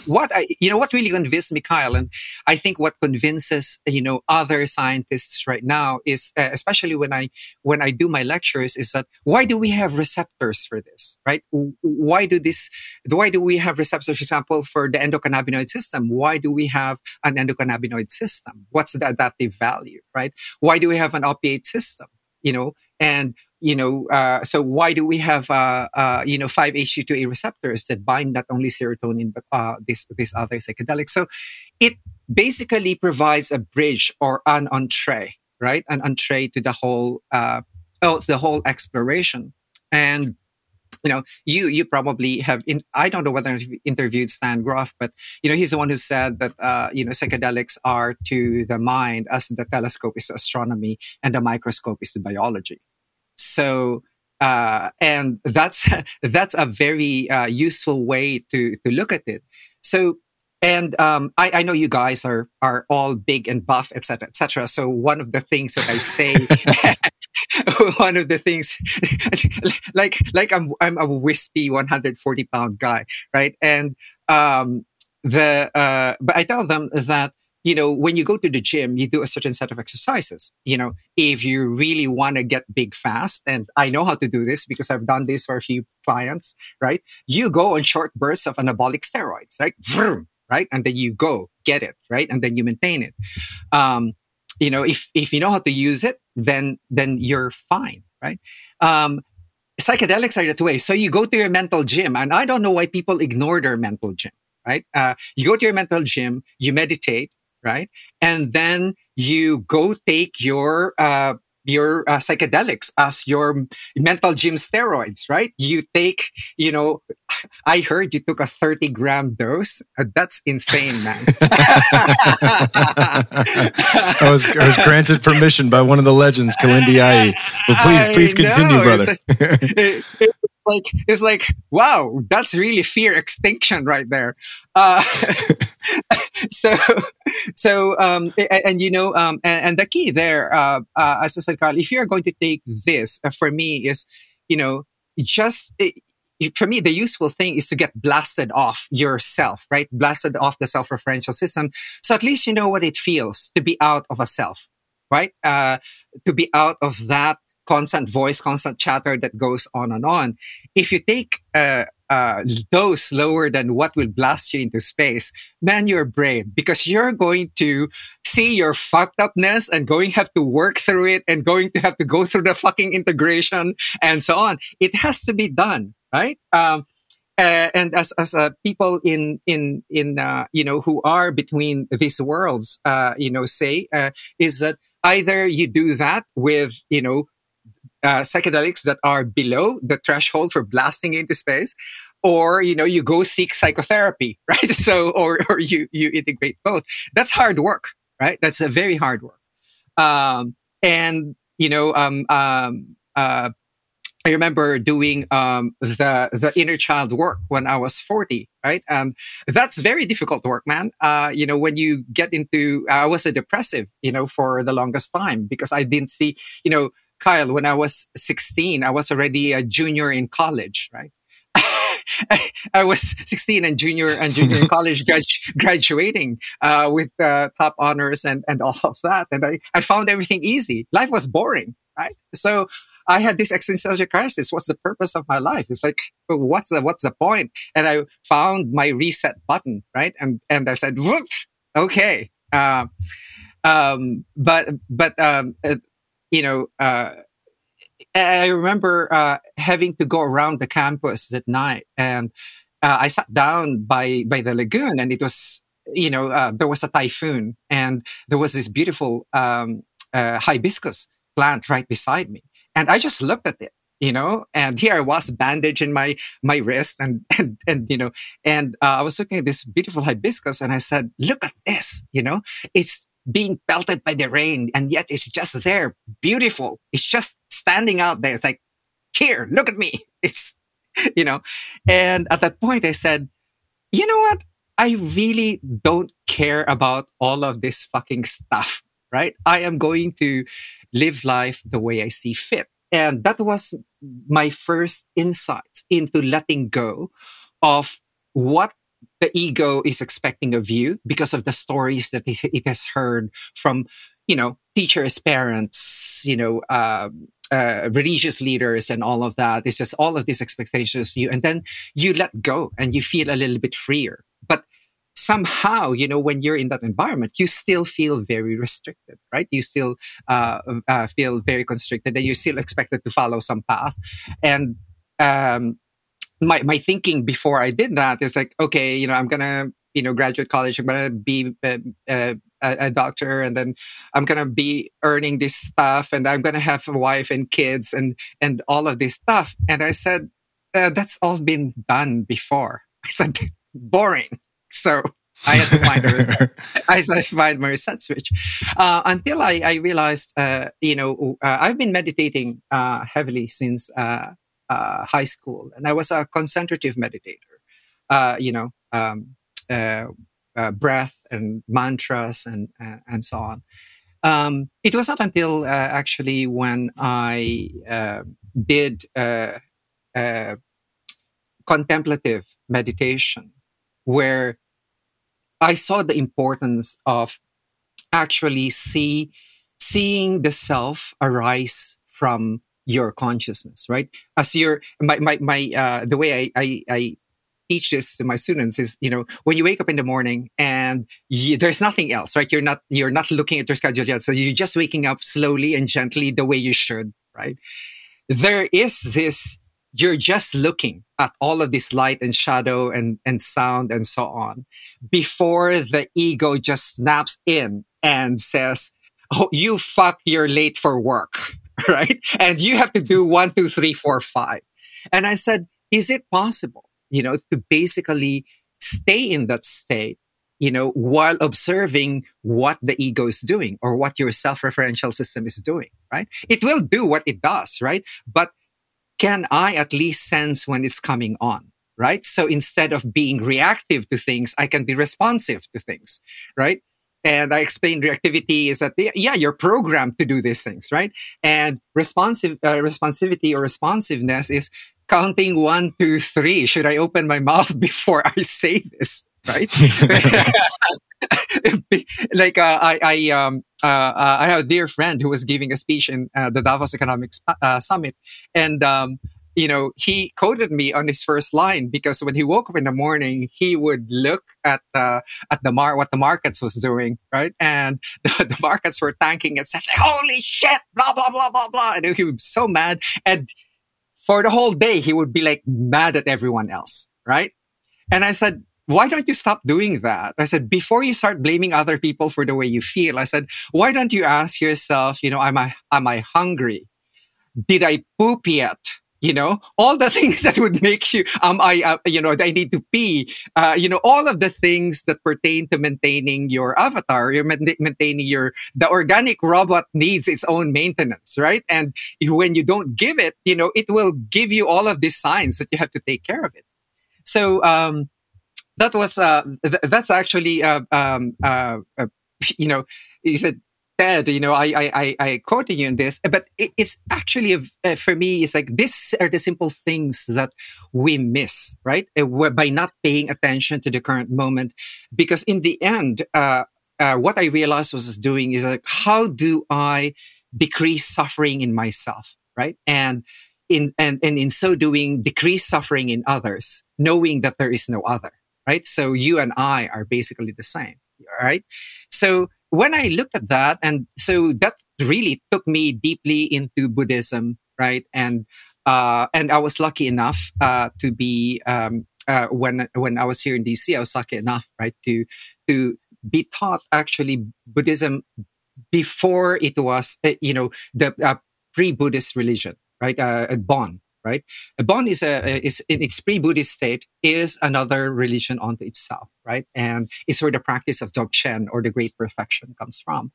what I, you know, what really convinced me, Kyle, and I think what convinces, you know, other scientists right now is, uh, especially when I, when I do my lectures is that why do we have receptors for this, right? Why do this, why do we have receptors, for example, for the endocannabinoid system? Why do we have an endocannabinoid system? What's the adaptive value, right? Why do we have an opiate system? You know, and you know, uh, so why do we have, uh, uh, you know, 5-HT2A receptors that bind not only serotonin, but uh, this, this other psychedelic? So it basically provides a bridge or an entree, right? An entree to the whole, uh, oh, the whole exploration. And, you know, you, you probably have, in, I don't know whether you interviewed Stan Grof, but, you know, he's the one who said that, uh, you know, psychedelics are to the mind as the telescope is astronomy and the microscope is to biology so, uh, and that's that's a very uh, useful way to to look at it. So, and um, I, I, know you guys are are all big and buff, etc., etc. So one of the things that I say, one of the things like like I'm I'm a wispy 140 pound guy, right? And um the uh but I tell them that you know, when you go to the gym, you do a certain set of exercises. You know, if you really want to get big fast, and I know how to do this because I've done this for a few clients, right? You go on short bursts of anabolic steroids, right? Vroom, right? And then you go get it, right? And then you maintain it. Um, you know, if, if you know how to use it, then, then you're fine, right? Um, psychedelics are that way. So you go to your mental gym and I don't know why people ignore their mental gym, right? Uh, you go to your mental gym, you meditate, right? And then you go take your, uh, your uh, psychedelics as your mental gym steroids, right? You take, you know, I heard you took a 30 gram dose. Uh, that's insane, man. I was I was granted permission by one of the legends, Kilindi Iyi. But please, please continue, brother. It, like it's like wow, that's really fear extinction right there. Uh, so, so, um, and, and, you know, um, and, and, the key there, uh, uh, as I said, Carl, if you're going to take this, uh, for me is, you know, just, it, for me, the useful thing is to get blasted off yourself, right? Blasted off the self-referential system. So at least you know what it feels to be out of a self, right? Uh, to be out of that constant voice, constant chatter that goes on and on. If you take a, uh, dose lower than what will blast you into space, man, you're brave because you're going to see your fucked upness and going have to work through it and going to have to go through the fucking integration and so on. It has to be done, right? Um, uh, and as as uh, people in in in uh, you know who are between these worlds, uh, you know, say uh, is that either you do that with you know uh, psychedelics that are below the threshold for blasting into space or you know you go seek psychotherapy right so or, or you you integrate both that's hard work right that's a very hard work um, and you know um, um, uh, I remember doing um, the the inner child work when I was forty, right? And that's very difficult work, man. Uh, you know, when you get into, I was a depressive, you know, for the longest time because I didn't see, you know, Kyle, when I was 16, I was already a junior in college, right? I was 16 and junior and junior in college grad- graduating uh, with uh, top honors and, and all of that. And I, I found everything easy. Life was boring, right? So I had this existential crisis. What's the purpose of my life? It's like, what's the, what's the point? And I found my reset button, right? And, and I said, Whoop, okay. Uh, um, but, but, um, uh, you know, uh, I remember uh, having to go around the campus at night, and uh, I sat down by by the lagoon, and it was, you know, uh, there was a typhoon, and there was this beautiful um, uh, hibiscus plant right beside me, and I just looked at it, you know, and here I was, bandaged in my my wrist, and and and you know, and uh, I was looking at this beautiful hibiscus, and I said, "Look at this, you know, it's being pelted by the rain and yet it's just there beautiful. It's just standing out there. It's like here look at me. It's you know? And at that point i said you know what? I really don't care about all of this fucking stuff right? I am going to live life the way i see fit. And that was my first insights into letting go of what the ego is expecting of you because of the stories that it has heard from, you know, teachers, parents, you know, uh, uh, religious leaders and all of that. It's just all of these expectations you. And then you let go and you feel a little bit freer. But somehow, you know, when you're in that environment, you still feel very restricted, right? You still uh, uh, feel very constricted and you're still expected to follow some path. And um, my my thinking before I did that is like, okay, you know, I'm gonna you know graduate college, I'm gonna be a, a, a doctor, and then I'm gonna be earning this stuff, and I'm gonna have a wife and kids, and and all of this stuff. And I said, uh, that's all been done before. I said, boring. So I had to find a reset. I had to find my reset switch uh, until I, I realized, uh, you know, uh, I've been meditating uh, heavily since uh, high school, and I was a concentrative meditator. Uh, you know, um, uh, uh breath and mantras and and so on. Um, it was not until uh, actually when I did contemplative meditation where I saw the importance of actually see seeing the self arise from your consciousness, right? As your my my, my uh, the way I, I, I teach this to my students is you know when you wake up in the morning and you, there's nothing else right? You're not you're not looking at your schedule yet so you're just waking up slowly and gently the way you should right? There is this you're just looking at all of this light and shadow and, and sound and so on before the ego just snaps in and says, Oh, you fuck, you're late for work, right? And you have to do one, two, three, four, five. And I said, Is it possible, you know, to basically stay in that state, you know, while observing what the ego is doing or what your self referential system is doing, right? It will do what it does, right? But can I at least sense when it's coming on? Right. So instead of being reactive to things, I can be responsive to things. Right. And I explained reactivity is that, yeah, you're programmed to do these things, right? And responsive, uh, responsivity or responsiveness is counting one, two, three. Should I open my mouth before I say this? Right? like uh, I, I, um, uh, uh, I have a dear friend who was giving a speech in uh, the Davos Economics uh, Summit, and um, you know, he quoted me on his first line because when he woke up in the morning, he would look at the at the mar what the markets was doing, right? And the, the markets were tanking and said, "Holy shit!" Blah blah blah blah blah. And he was so mad, and for the whole day, he would be like mad at everyone else, right? And I said, why don't you stop doing that? I said, before you start blaming other people for the way you feel, I said, why don't you ask yourself, you know, am I, am I hungry? Did I poop yet? You know all the things that would make you um i uh, you know i need to pee uh, you know all of the things that pertain to maintaining your avatar you're maintaining your the organic robot needs its own maintenance right? And when you don't give it you know it will give you all of these signs that you have to take care of it. So um that was uh th- that's actually uh um uh, uh you know he said said, you know, I I I quoted you in this, but it, it's actually a, uh, for me, it's like these are the simple things that we miss, right? Uh, by not paying attention to the current moment, because in the end, uh, uh, what I realized was doing is like, how do I decrease suffering in myself, right? And in and and in so doing, decrease suffering in others, knowing that there is no other, right? So you and I are basically the same, right? So when I looked at that, and so that really took me deeply into Buddhism, right? And uh, and I was lucky enough uh, to be um, uh, when when I was here in DC, I was lucky enough, right, to to be taught actually Buddhism before it was, uh, you know, the uh, pre-Buddhist religion, right? Uh, Bon, right? A bond is a is in its pre-Buddhist state is another religion unto itself, right? And it's where the practice of Dzogchen or the Great Perfection comes from.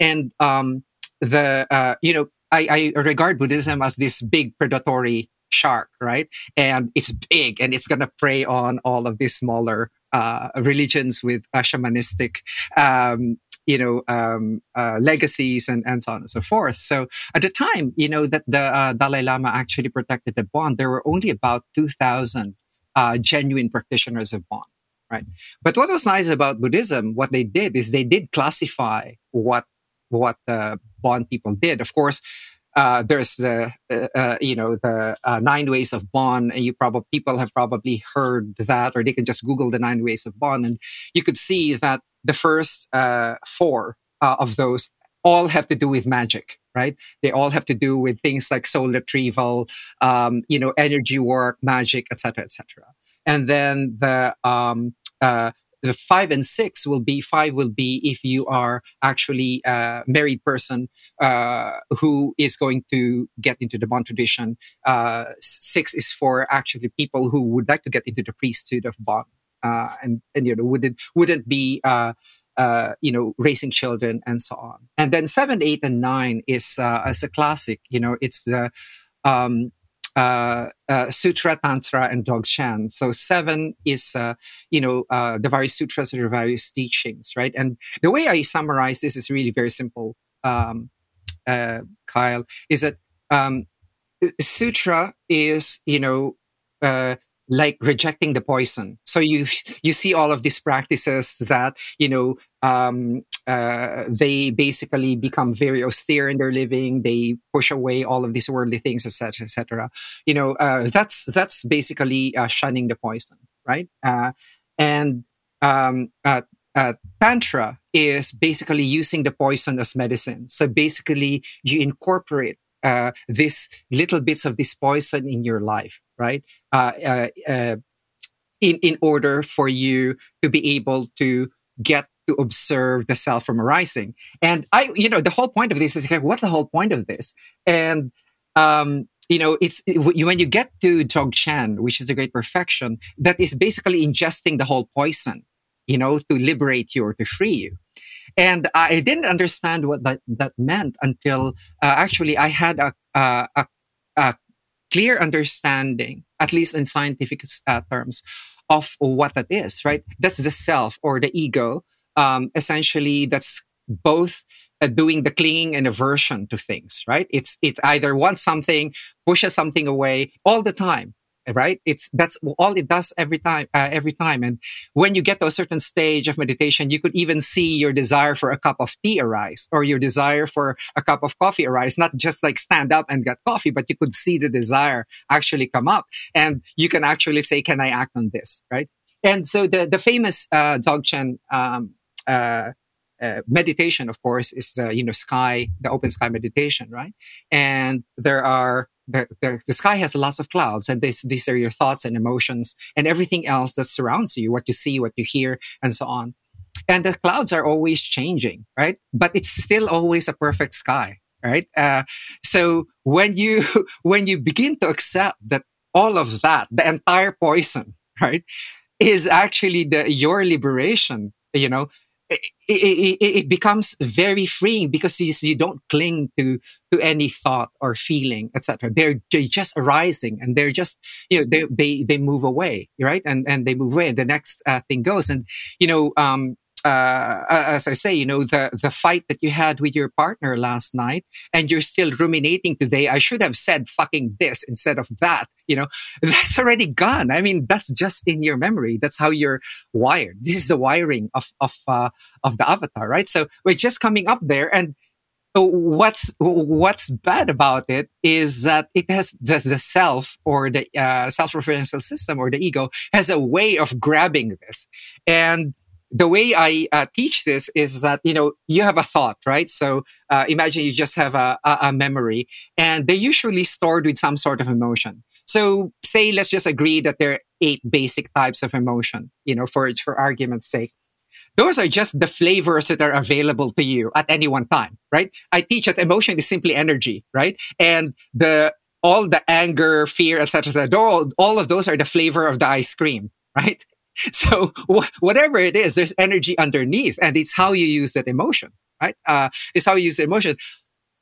And um, the uh, you know I, I regard Buddhism as this big predatory shark, right? And it's big and it's gonna prey on all of these smaller uh, religions with uh, shamanistic um, you know, um, uh, legacies and, and so on and so forth. So at the time, you know, that the uh, Dalai Lama actually protected the Bon, there were only about 2,000 uh, genuine practitioners of Bon, right? But what was nice about Buddhism, what they did is they did classify what what the Bon people did. Of course, uh, there's the uh, uh, you know the uh, nine ways of Bon, and you probably people have probably heard that, or they can just Google the nine ways of Bon, and you could see that the first uh, four of those all have to do with magic, right? They all have to do with things like soul retrieval, um, you know, energy work, magic, etc., etc. And then the um, uh, the five and six will be five will be if you are actually a married person uh, who is going to get into the Bon tradition. Uh, six is for actually people who would like to get into the priesthood of Bon uh, and and you know wouldn't wouldn't be uh, uh, you know raising children and so on. And then seven, eight, and nine is uh, as a classic. You know, it's the um, uh, uh, Sutra, Tantra, and Dzogchen. So seven is, uh, you know, uh, the various sutras or the various teachings, right? And the way I summarize this is really very simple. um, uh, Kyle, is that um, sutra is you know like rejecting the poison. So you you see all of these practices that you know um, uh, they basically become very austere in their living. They push away all of these worldly things, etc., etc. You know uh, that's that's basically uh, shunning the poison, right? Uh, and um, uh, tantra is basically using the poison as medicine. So basically, you incorporate these little bits of this poison in your life, right? In in order for you to be able to get to observe the self from arising. And I, you know, the whole point of this is like, what's the whole point of this? And um, you know, it's it, when you get to Dzogchen, which is the great perfection, that is basically ingesting the whole poison, you know, to liberate you or to free you. And I didn't understand what that, that meant until uh, actually I had a, a, a, a, clear understanding, at least in scientific uh, terms, of what that is, right? That's the self or the ego. Um, essentially, that's both uh, doing the clinging and aversion to things, right? It's, it either wants something, pushes something away all the time right? It's that's all it does every time uh, every time. And when you get to a certain stage of meditation you could even see your desire for a cup of tea arise or your desire for a cup of coffee arise. Not just like stand up and get coffee but you could see the desire actually come up. And you can actually say can i act on this? Right? And so the the famous uh, Dzogchen um, uh, uh, meditation, of course, is the you know sky, the open sky meditation, right? And there are the, the, the, sky has lots of clouds and this, these are your thoughts and emotions and everything else that surrounds you, what you see, what you hear, and so on. And the clouds are always changing, right? But it's still always a perfect sky, right? Uh, so when you, when you begin to accept that all of that, the entire poison, right, is actually the, your liberation, you know, it, it, it, becomes very freeing because you, you don't cling to to any thought or feeling etc they're they're just arising and they're just you know they they they move away right? And and they move away and the next uh, thing goes. And you know um uh, as I say, you know, the, the fight that you had with your partner last night and you're still ruminating today. I should have said fucking this instead of that. You know, that's already gone. I mean, that's just in your memory. That's how you're wired. This is the wiring of, of, uh, of the avatar, right? So we're just coming up there and what's what's bad about it is that it has the, the self or the uh, self-referential system or the ego has a way of grabbing this and the way I uh, teach this is that, you know, you have a thought, right? So uh, imagine you just have a, a, a, memory and they're usually stored with some sort of emotion. So say, let's just agree that there are eight basic types of emotion, you know, for, for argument's sake. Those are just the flavors that are available to you at any one time, right? I teach that emotion is simply energy, right? And the, all the anger, fear, etc., all, all of those are the flavor of the ice cream, right? So wh- whatever it is, there's energy underneath, and it's how you use that emotion, right? Uh, it's how you use emotion.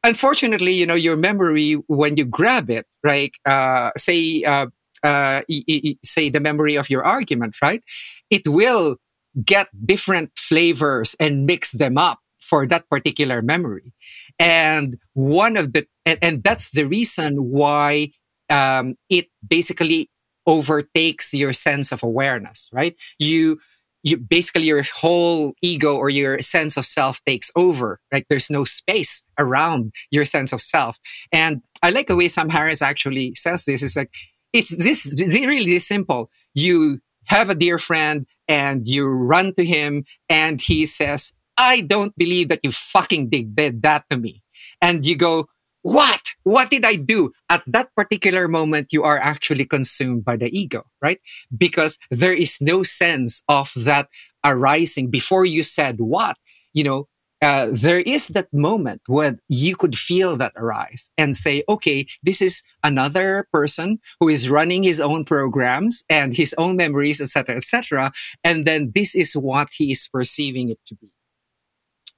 Unfortunately, you know, your memory when you grab it, right? Uh, say, uh, uh, e- e- say the memory of your argument, right? It will get different flavors and mix them up for that particular memory. And one of the, and, and that's the reason why um, it basically overtakes your sense of awareness, right? You, you basically your whole ego or your sense of self takes over. Like there's no space around your sense of self. And I like the way Sam Harris actually says this. It's like, it's this really this simple. You have a dear friend and you run to him and he says, I don't believe that you fucking did that to me. And you go, what? What did I do? At that particular moment, you are actually consumed by the ego, right? Because there is no sense of that arising before you said what, you know, uh, there is that moment where you could feel that arise and say, okay, this is another person who is running his own programs and his own memories, etc., etc. And then this is what he is perceiving it to be.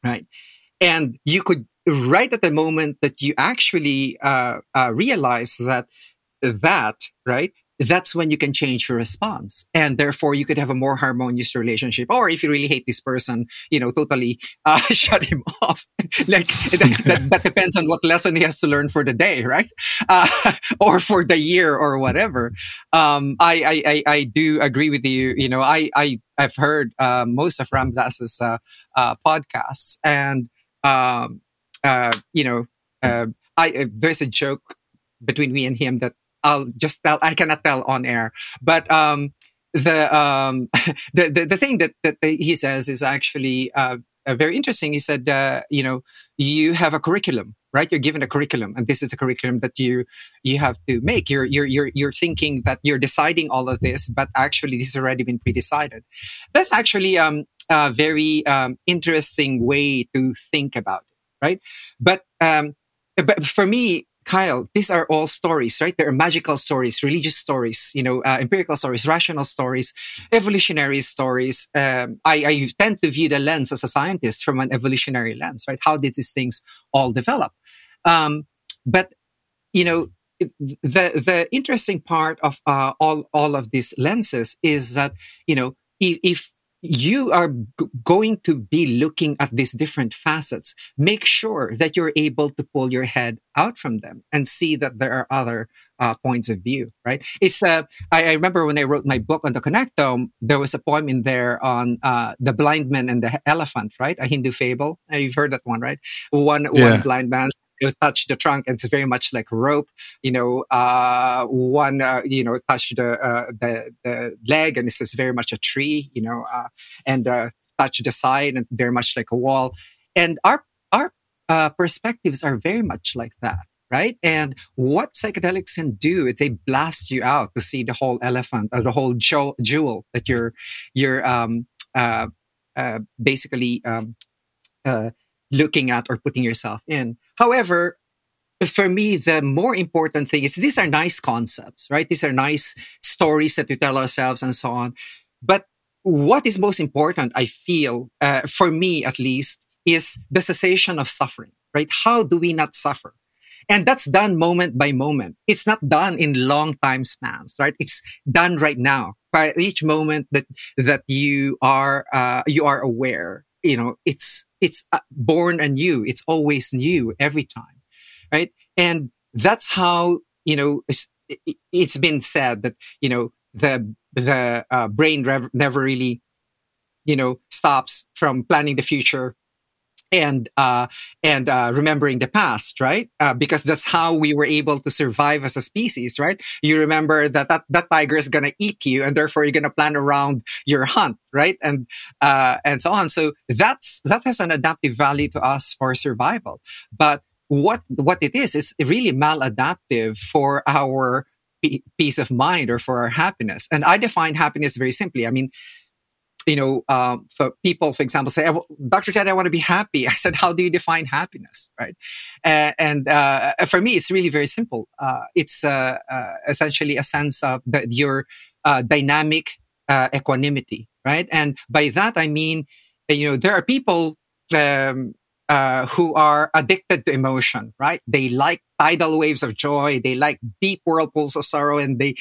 Right. And you could right at the moment that you actually uh, uh, realize that that right that's when you can change your response. And therefore you could have a more harmonious relationship. Or if you really hate this person, you know, totally uh, shut him off. like that, that, that, depends on what lesson he has to learn for the day, right? Uh, or for the year or whatever. Um, I, I, I, I, do agree with you. You know, I, I, I've heard uh, most of Ram Dass's uh, uh, podcasts and, um, uh, you know, I, there's a joke between me and him that I'll just tell. I cannot tell on air, but um, the, um, the, the the thing that that he says is actually uh, uh, very interesting. He said, uh, you know, you have a curriculum, right? You're given a curriculum, and this is the curriculum that you you have to make. You're you're you're you're thinking that you're deciding all of this, but actually, this has already been pre-decided. That's actually um, a very um, interesting way to think about it, right? But um, but for me, Kyle, these are all stories, right? There are magical stories, religious stories, you know, uh, empirical stories, rational stories, evolutionary stories. Um, I, I, tend to view the lens as a scientist from an evolutionary lens, right? How did these things all develop? Um, but, you know, the the interesting part of uh, all all of these lenses is that you know if you are g- going to be looking at these different facets. Make sure that you're able to pull your head out from them and see that there are other uh, points of view, right? It's, uh, I, I, remember when I wrote my book on the connectome, there was a poem in there on, uh, the blind man and the elephant, right? A Hindu fable. You've heard that one, right? One, yeah. one blind man you touch the trunk and it's very much like a rope you know uh, one uh, you know touch the, uh, the the leg and it's very much a tree you know uh, and uh, touch the side and very much like a wall. And our our uh, perspectives are very much like that right? And what psychedelics can do is they blast you out to see the whole elephant or the whole jewel that you're you're um, basically um, looking at or putting yourself in However, for me, the more important thing is these are nice concepts, right? These are nice stories that we tell ourselves and so on. But what is most important, I feel, uh, for me at least, is the cessation of suffering, right? How do we not suffer? And that's done moment by moment. It's not done in long time spans, right? It's done right now. By each moment that that you are uh, you are aware, you know, it's it's uh, born anew. It's always new every time, right? And that's how you know it's, it's been said that you know the the uh, brain rev- never really you know stops from planning the future and uh, and uh, remembering the past, right? Uh, because that's how we were able to survive as a species, right? You remember that that, that tiger is gonna eat you, and therefore you're gonna plan around your hunt, right? And uh, and so on. So that's that has an adaptive value to us for survival. But what what it is is really maladaptive for our peace of mind or for our happiness. And I define happiness very simply. I mean, you know, um, for people, for example, say, Dr. Ted, I want to be happy. I said, how do you define happiness? Right. Uh, and uh, for me, it's really very simple. Uh, it's uh, uh, essentially a sense of the, your uh, dynamic equanimity. Right. And by that, I mean, you know, there are people um, who are addicted to emotion, right? They like tidal waves of joy. They like deep whirlpools of sorrow and they,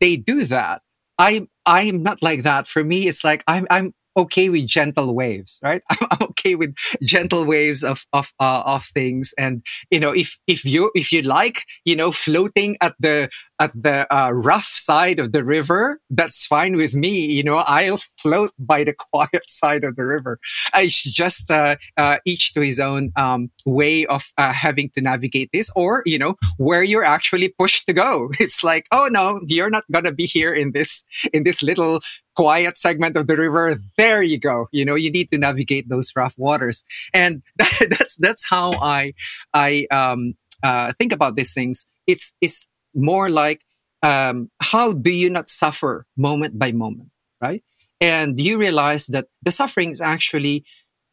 they do that. I I'm not like that. For me, it's like I'm I'm okay with gentle waves, right? I'm okay with gentle waves of of uh, of things, and you know, if if you if you like, you know, floating at the at the uh, rough side of the river, that's fine with me. You know, I'll float by the quiet side of the river. It's just uh, uh, each to his own um, way of uh, having to navigate this, or you know, where you're actually pushed to go. It's like, oh no, you're not gonna be here in this in this little quiet segment of the river. There you go. You know, you need to navigate those rough waters, and that, that's that's how I I um, uh, think about these things. It's it's more like um, how do you not suffer moment by moment, right? And you realize that the suffering is actually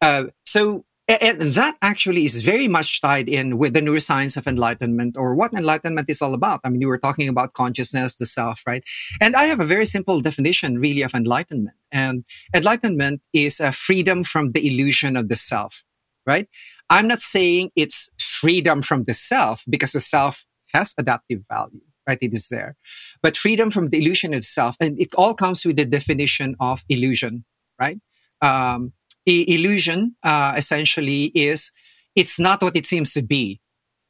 uh, so. And that actually is very much tied in with the neuroscience of enlightenment or what enlightenment is all about. I mean, you were talking about consciousness, the self, right? And I have a very simple definition really of enlightenment. And enlightenment is a freedom from the illusion of the self, right? I'm not saying it's freedom from the self because the self has adaptive value right? It is there. But freedom from the illusion of self, and it all comes with the definition of illusion, right? Um, illusion uh, essentially is it's not what it seems to be.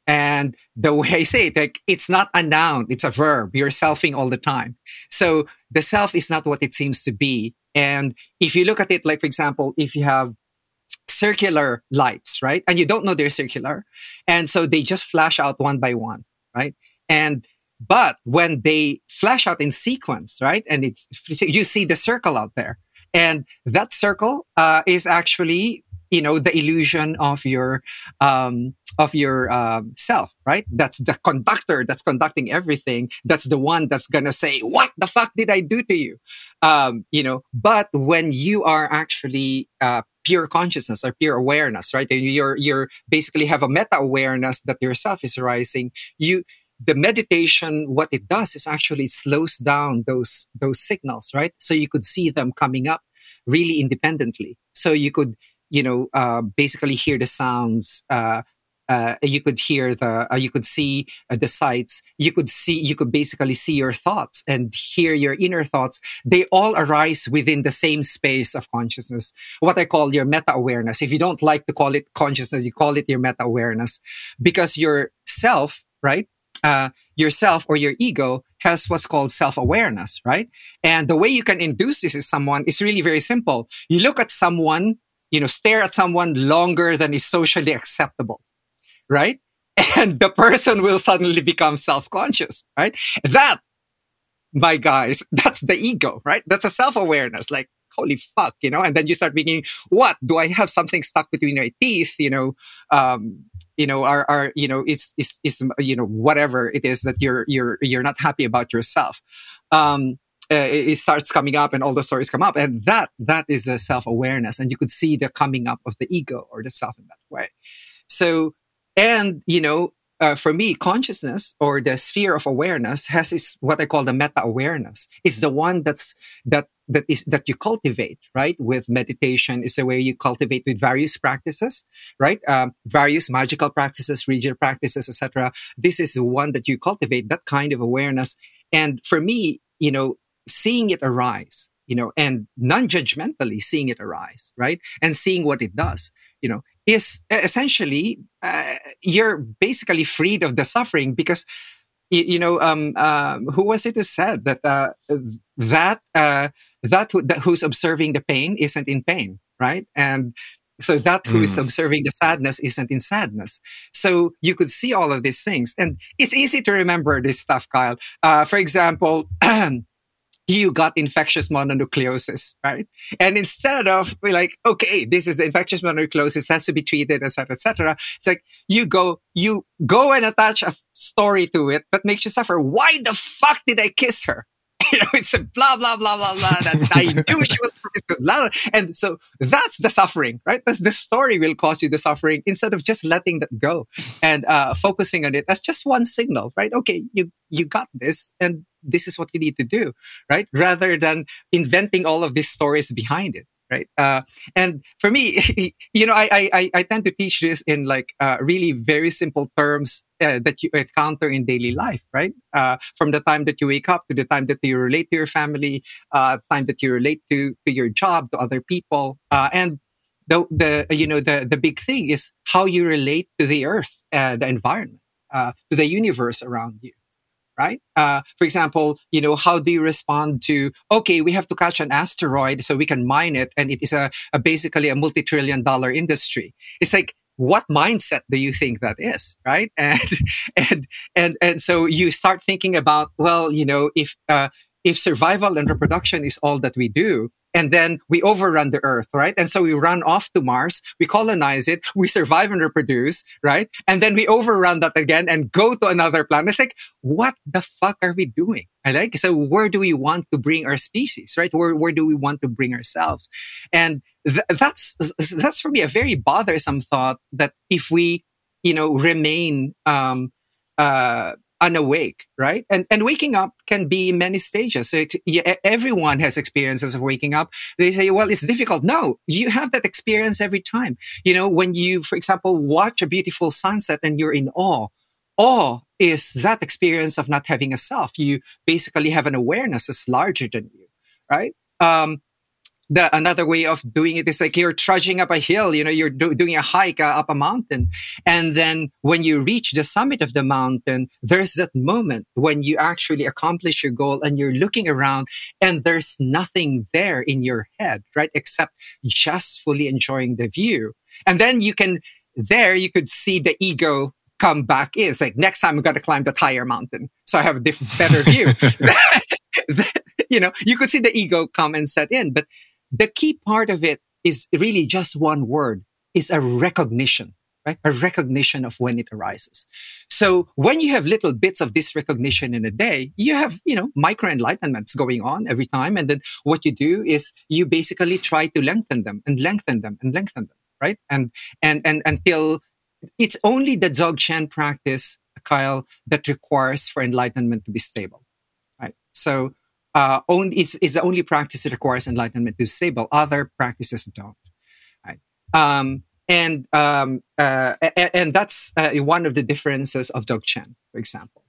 And the way I say it, like it's not a noun, it's a verb. You're selfing all the time. So the self is not what it seems to be. And if you look at it, like for example, if you have circular lights, right? And you don't know they're circular. And so they just flash out one by one, right? And but when they flash out in sequence, right? And it's you see the circle out there. And that circle uh, is actually you know the illusion of your um, of your um, self right that's the conductor that's conducting everything that's the one that's gonna say what the fuck did i do to you um, you know but when you are actually uh, pure consciousness or pure awareness right? And you're you're basically have a meta awareness that yourself is arising you the meditation what it does is actually slows down those those signals right? So you could see them coming up really independently. So you could you know, uh, basically hear the sounds. Uh, uh, you could hear the, uh, you could see uh, the sights. You could see, you could basically see your thoughts and hear your inner thoughts. They all arise within the same space of consciousness. What I call your meta awareness. If you don't like to call it consciousness, you call it your meta awareness because your self, right? Uh, yourself or your ego has what's called self-awareness, right? And the way you can induce this in someone is really very simple. You look at someone you know, stare at someone longer than is socially acceptable, right? And the person will suddenly become self-conscious, right? That, my guys, that's the ego, right? That's a self-awareness. Like, holy fuck, you know, and then you start thinking, what do I have something stuck between my teeth? You know, um, you know, are, are, you know, it's, it's, it's, you know, whatever it is that you're, you're, you're not happy about yourself. Um, uh, it starts coming up and all the stories come up and that that is the self-awareness and you could see the coming up of the ego or the self in that way so and you know uh, for me consciousness or the sphere of awareness has is what i call the meta awareness. It's the one that's that that is that you cultivate right? With meditation is the way you cultivate with various practices right? Um, various magical practices regional practices etc this is the one that you cultivate that kind of awareness. And for me you know seeing it arise, you know, and non-judgmentally seeing it arise, right? And seeing what it does, you know, is essentially, uh, you're basically freed of the suffering because, you, you know, um, um, who was it who said that, uh, that, uh, that, who, that who's observing the pain isn't in pain, right? And, so that who is mm. observing the sadness isn't in sadness. So you could see all of these things. And it's easy to remember this stuff, Kyle. Uh, for example, you got infectious mononucleosis, right? And instead of we're like, okay, this is infectious mononucleosis, has to be treated, etc., etc. It's like you go, you go and attach a story to it that makes you suffer. Why the fuck did I kiss her? you know, it's a blah blah blah blah blah. That I knew she was blah, and so that's the suffering, right? That's the story will cause you the suffering instead of just letting that go and uh, focusing on it as just one signal, right? Okay, you you got this, and this is what you need to do, right? Rather than inventing all of these stories behind it right? Uh, and for me, you know, I, I, I tend to teach this in like uh, really very simple terms uh, that you encounter in daily life, right? Uh, from the time that you wake up to the time that you relate to your family, uh, time that you relate to to your job, to other people, uh, and the the you know the the big thing is how you relate to the earth, the environment, to the universe around you right? Uh, for example, you know, how do you respond to, okay, we have to catch an asteroid so we can mine it. And it is a, a basically a multi-trillion dollar industry. It's like, what mindset do you think that is right and and and and so you start thinking about well you know if uh, if survival and reproduction is all that we do and then we overrun the earth, right? And so we run off to Mars, we colonize it, we survive and reproduce, right? And then we overrun that again and go to another planet. It's like, what the fuck are we doing? I like, so where do we want to bring our species, right? Where, where do we want to bring ourselves? And th- that's, that's for me a very bothersome thought that if we, you know, remain, um, uh, unawake, right? And and waking up can be many stages. So yeah, everyone has experiences of waking up. They say, well, it's difficult. No, you have that experience every time. You know, when you, for example, watch a beautiful sunset and you're in awe. awe is that experience of not having a self. You basically have an awareness that's larger than you, right? Um, the another way of doing it is like you're trudging up a hill you know you're do, doing a hike uh, up a mountain. And then when you reach the summit of the mountain there's that moment when you actually accomplish your goal and you're looking around and there's nothing there in your head right except just fully enjoying the view. And then you can there you could see the ego come back in. It's like next time i'm going to climb the higher mountain so i have a diff- better view. You know you could see the ego come and set in but the key part of it is really just one word is a recognition right? A recognition of when it arises. So when you have little bits of this recognition in a day you have you know micro enlightenments going on every time and then what you do is you basically try to lengthen them and lengthen them and lengthen them right? And and and until it's only the dzogchen practice kyle that requires for enlightenment to be stable right? So uh, only it's, it's the only practice that requires enlightenment to stable. Other practices don't. Right? Um, and um, uh, and, and, that's uh, one of the differences of Dzogchen, for example.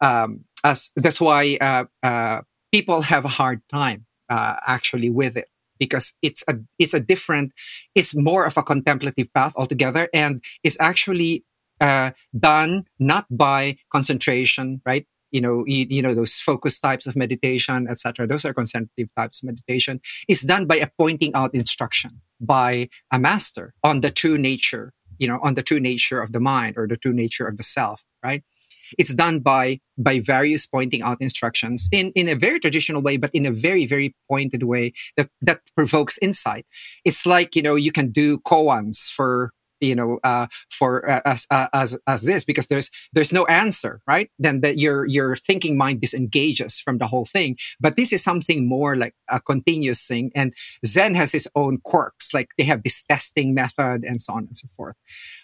Um, as that's why uh, uh, people have a hard time uh, actually with it because it's a it's a different, it's more of a contemplative path altogether, and it's actually done not by concentration, right? You know you, you know those focus types of meditation etc those are concentrative types of meditation is done by a pointing out instruction by a master on the true nature you know on the true nature of the mind or the true nature of the self right? It's done by by various pointing out instructions in in a very traditional way but in a very very pointed way that that provokes insight. It's like you know you can do koans for you know uh, for uh, as uh, as as this because there's there's no answer right? Then that your your thinking mind disengages from the whole thing. But this is something more like a continuous thing and zen has its own quirks like they have this testing method and so on and so forth.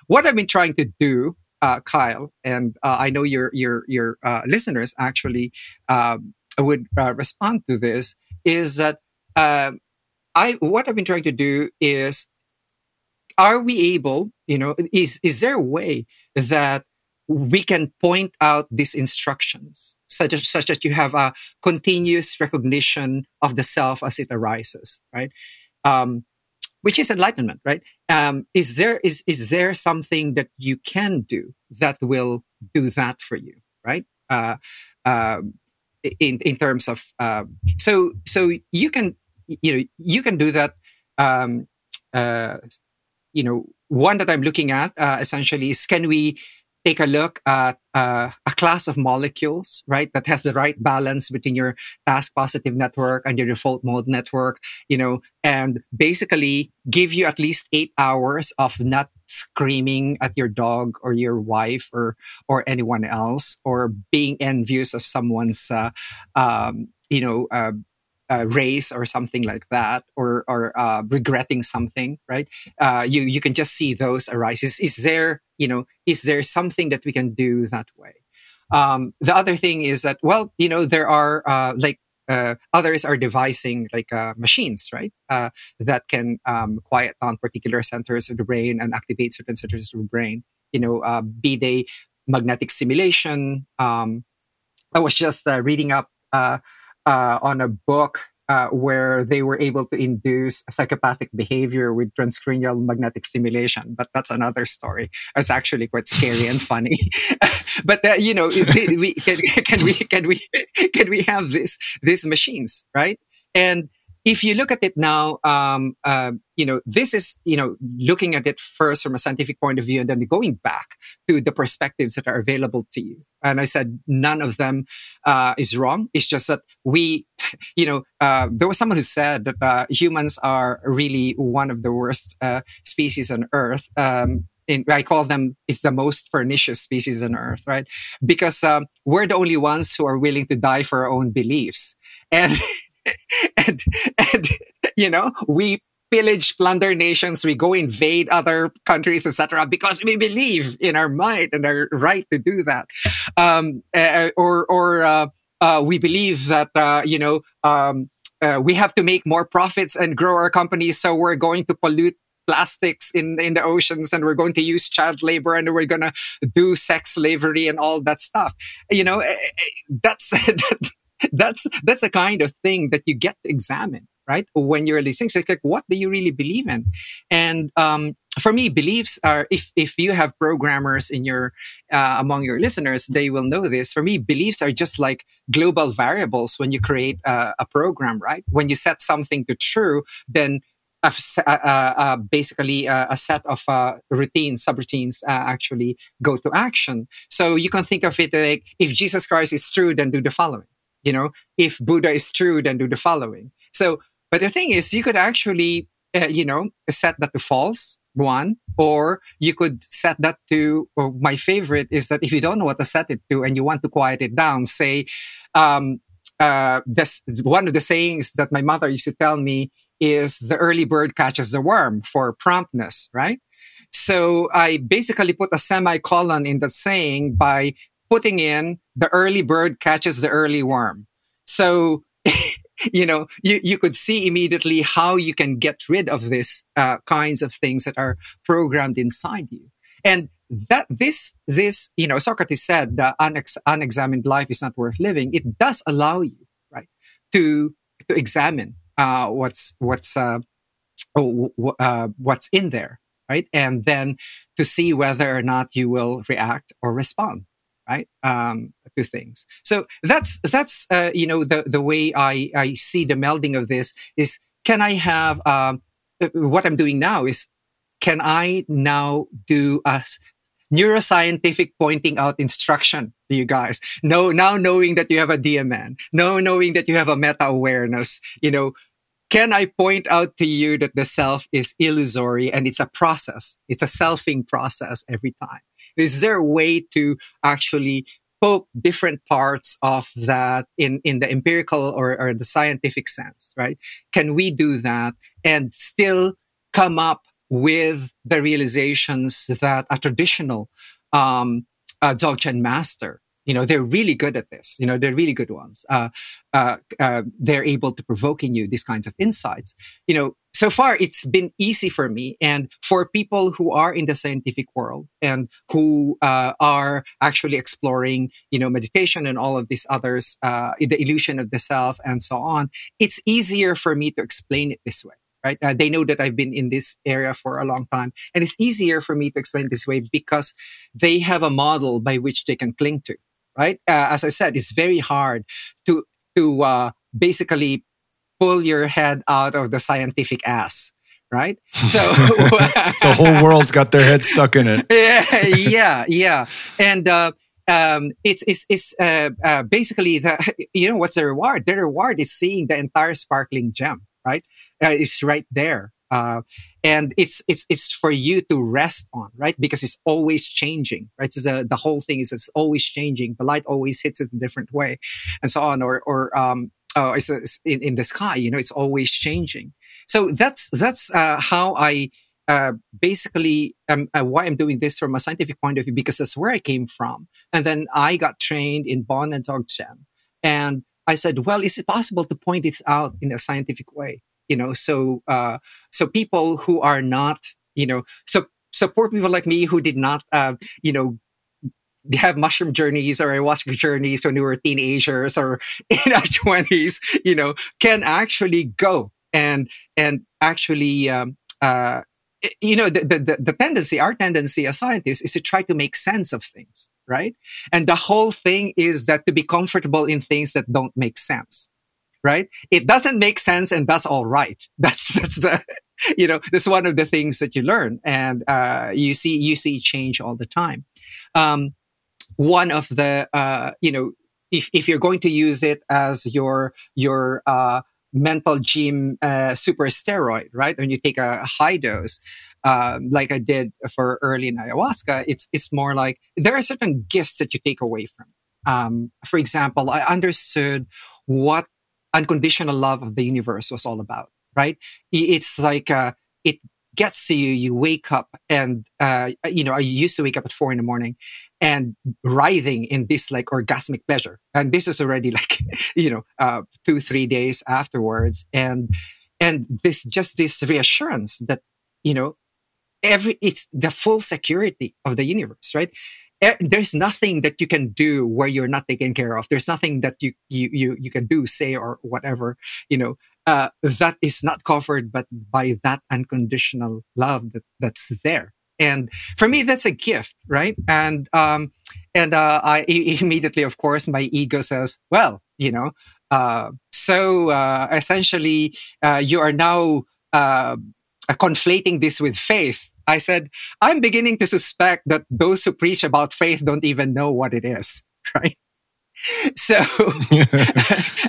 What i've been trying to do uh, kyle and uh, i know your your your uh, listeners actually um, would respond to this is that uh I what I've been trying to do is are we able, you know, is, is there a way that we can point out these instructions such, as, such that you have a continuous recognition of the self as it arises, right? Um, which is enlightenment, right? Um, is there is is there something that you can do that will do that for you, right? Uh, uh, in in terms of uh, so so you can you know you can do that um, uh, you know, one that I'm looking at uh, essentially is can we take a look at uh, a class of molecules, right, that has the right balance between your task positive network and your default mode network, you know, and basically give you at least eight hours of not screaming at your dog or your wife or or anyone else or being envious of someone's uh, um, you know uh, race or something like that, or or uh, regretting something, right? Uh, you you can just see those arise. Is, is there you know is there something that we can do that way? Um, the other thing is that well you know there are uh, like uh, others are devising like uh, machines, right? That can um, quiet down particular centers of the brain and activate certain centers of the brain. You know, be they magnetic stimulation. Um, I was just reading up uh, uh, on a book uh, where they were able to induce psychopathic behavior with transcranial magnetic stimulation. But that's another story. It's actually quite scary and funny. but uh, you know, we, can, can, we can we can we have this these machines, right? And if you look at it now, um, uh, you know, this is, you know, looking at it first from a scientific point of view and then going back to the perspectives that are available to you. And I said, none of them uh, is wrong. It's just that we, you know, uh, there was someone who said that uh, humans are really one of the worst uh, species on Earth. Um, in, I call them it's the most pernicious species on earth, right? Because um, we're the only ones who are willing to die for our own beliefs, and and, and, you know, we pillage, plunder nations. We go invade other countries, etc., because we believe in our might and our right to do that. Um, uh, or, or, uh, uh, we believe that, uh, you know, um, uh, we have to make more profits and grow our companies. So we're going to pollute plastics in in the oceans and we're going to use child labor and we're going to do sex slavery and all that stuff you know eh, eh, that's that's that's a kind of thing that you get to examine right when you're listening so like what do you really believe in and um, for me beliefs are if if you have programmers in your uh, among your listeners they will know this for me beliefs are just like global variables when you create a, a program right when you set something to true then a, a, basically a, set of uh, routines, subroutines uh, actually go to action. So you can think of it like if Jesus Christ is true, then do the following. You know, if Buddha is true, then do the following. So, but the thing is, you could actually, uh, you know, set that to false one, or you could set that to, or my favorite is that if you don't know what to set it to and you want to quiet it down, say, um, uh, this, one of the sayings that my mother used to tell me is the early bird catches the worm for promptness, right? So I basically put a semicolon in the saying by putting in the early bird catches the early worm. So, you know, you, you could see immediately how you can get rid of these uh, kinds of things that are programmed inside you. And that this, this, you know, Socrates said that unex- unexamined life is not worth living. It does allow you, right, to, to examine uh, what's what's uh, oh, uh, what's in there, right? And then to see whether or not you will react or respond, right, um, to things. So that's that's uh, you know the the way I I see the melding of this is can I have um, uh, what I'm doing now is can I now do a neuroscientific pointing out instruction to you guys. No, now knowing that you have a DMN, now knowing that you have a meta awareness, you know, can I point out to you that the self is illusory and it's a process? It's a selfing process every time. Is there a way to actually poke different parts of that in, in the empirical or, or the scientific sense, right? Can we do that and still come up with the realizations that a traditional um, uh, Dzogchen master you know they're really good at this you know they're really good ones uh, uh, uh, they're able to provoke in you these kinds of insights you know so far it's been easy for me and for people who are in the scientific world and who uh, are actually exploring you know meditation and all of these others uh, the illusion of the self and so on it's easier for me to explain it this way right? Uh, they know that I've been in this area for a long time. And it's easier for me to explain this way because they have a model by which they can cling to, right? Uh, as I said, it's very hard to, to uh, basically pull your head out of the scientific ass. Right. So the whole world's got their head stuck in it. yeah. Yeah. Yeah. And, uh, um, it's it's, it's uh, uh, basically the you know what's the reward? The reward is seeing the entire sparkling gem, right? Uh, it's right there. Uh, and it's it's it's for you to rest on, right? Because it's always changing, right? So the the whole thing is it's always changing. The light always hits it a different way, and so on. Or or um, oh, it's, it's in in the sky, you know, it's always changing. So that's that's uh, how I uh, basically um, uh, why I'm doing this from a scientific point of view because that's where I came from, and then I got trained in Bon and Dzogchen, and I said, well, is it possible to point it out in a scientific way? you know so uh so people who are not you know so poor people like me who did not uh you know have mushroom journeys or ayahuasca journeys when we were teenagers or in our 20s you know can actually go and and actually um uh you know the, the the tendency our tendency as scientists is to try to make sense of things right and the whole thing is that to be comfortable in things that don't make sense right? It doesn't make sense and that's all right. That's, that's the, you know, that's one of the things that you learn and, uh, you see, you see change all the time. Um, one of the, uh, you know, if, if you're going to use it as your, your, uh, mental gym, uh, super steroid, right? When you take a high dose, um, like I did for early in ayahuasca, it's, it's more like there are certain gifts that you take away from. Um, for example, I understood what unconditional love of the universe was all about, right? It's like, uh, it gets to you, you wake up and, uh, you know, I used to wake up at four in the morning and writhing in this like orgasmic pleasure. And this is already like, you know, uh, two, three days afterwards. And, and this, just this reassurance that you know, every, it's the full security of the universe, right? There's nothing that you can do where you're not taken care of. There's nothing that you, you, you, you can do, say, or whatever, you know, uh, that is not covered, but by that unconditional love that, that's there. And for me, that's a gift, right? And, um, and, uh, I immediately, of course, my ego says, well, you know, uh, so, uh, essentially, uh, you are now, uh, conflating this with faith. I said, I'm beginning to suspect that those who preach about faith don't even know what it is, right? so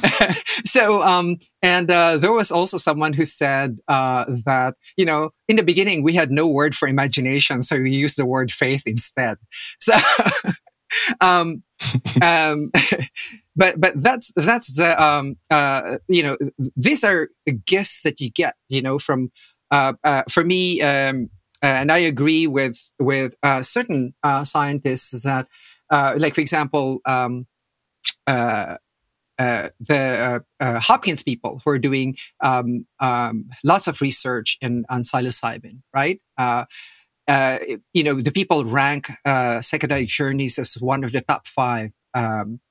so um and uh, there was also someone who said uh, that you know in the beginning we had no word for imagination so we used the word faith instead. So um um but but that's that's the um uh you know these are gifts that you get you know from uh, uh for me um and I agree with with uh, certain uh, scientists that, uh, like for example, um, uh, uh, the uh, uh, Hopkins people who are doing um, um, lots of research in on psilocybin, right? Uh, you know, the people rank psychedelic journeys as one of the top five um,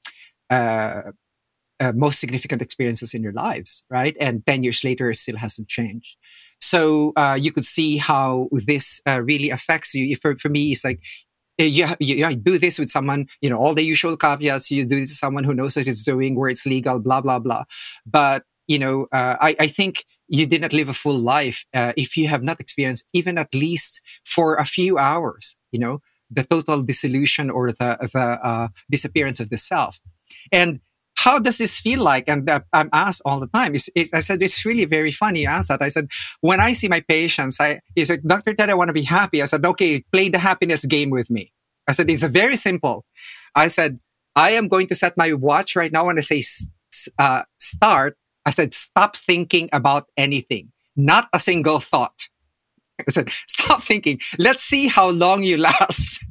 most significant experiences in your lives, right? And ten years later, it still hasn't changed. So you could see how this really affects you. For, for me, it's like you, you, do this with someone, you know, all the usual caveats. You do this with someone who knows what it's doing, where it's legal, blah, blah, blah. But, you know, uh, I, I think you did not live a full life uh, if you have not experienced even at least for a few hours, you know, the total dissolution or the, the uh, disappearance of the self. And how does this feel like? And I'm asked all the time. It's, it's, I said, it's really very funny. You asked that. I said, when I see my patients, I, said, Dr. Ted, I want to be happy. I said, okay, play the happiness game with me. I said, it's very simple. I said, I am going to set my watch right now. When I say uh, start, I said, stop thinking about anything, not a single thought. I said, stop thinking. Let's see how long you last.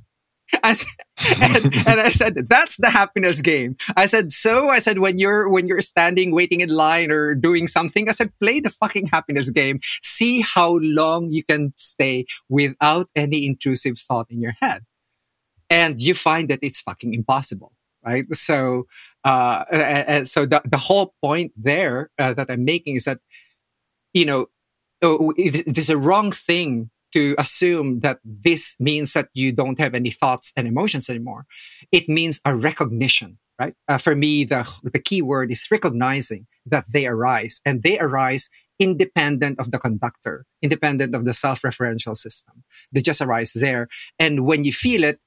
I said, and, and, I said, that's the happiness game. I said, so I said, when you're, when you're standing, waiting in line or doing something, I said, play the fucking happiness game. See how long you can stay without any intrusive thought in your head. And you find that it's fucking impossible. Right. So, uh, and so the, the whole point there uh, that I'm making is that, you know, oh, it is a wrong thing to assume that this means that you don't have any thoughts and emotions anymore. It means a recognition, right? Uh, for me, the, the key word is recognizing that they arise and they arise independent of the conductor, independent of the self-referential system. They just arise there. And when you feel it,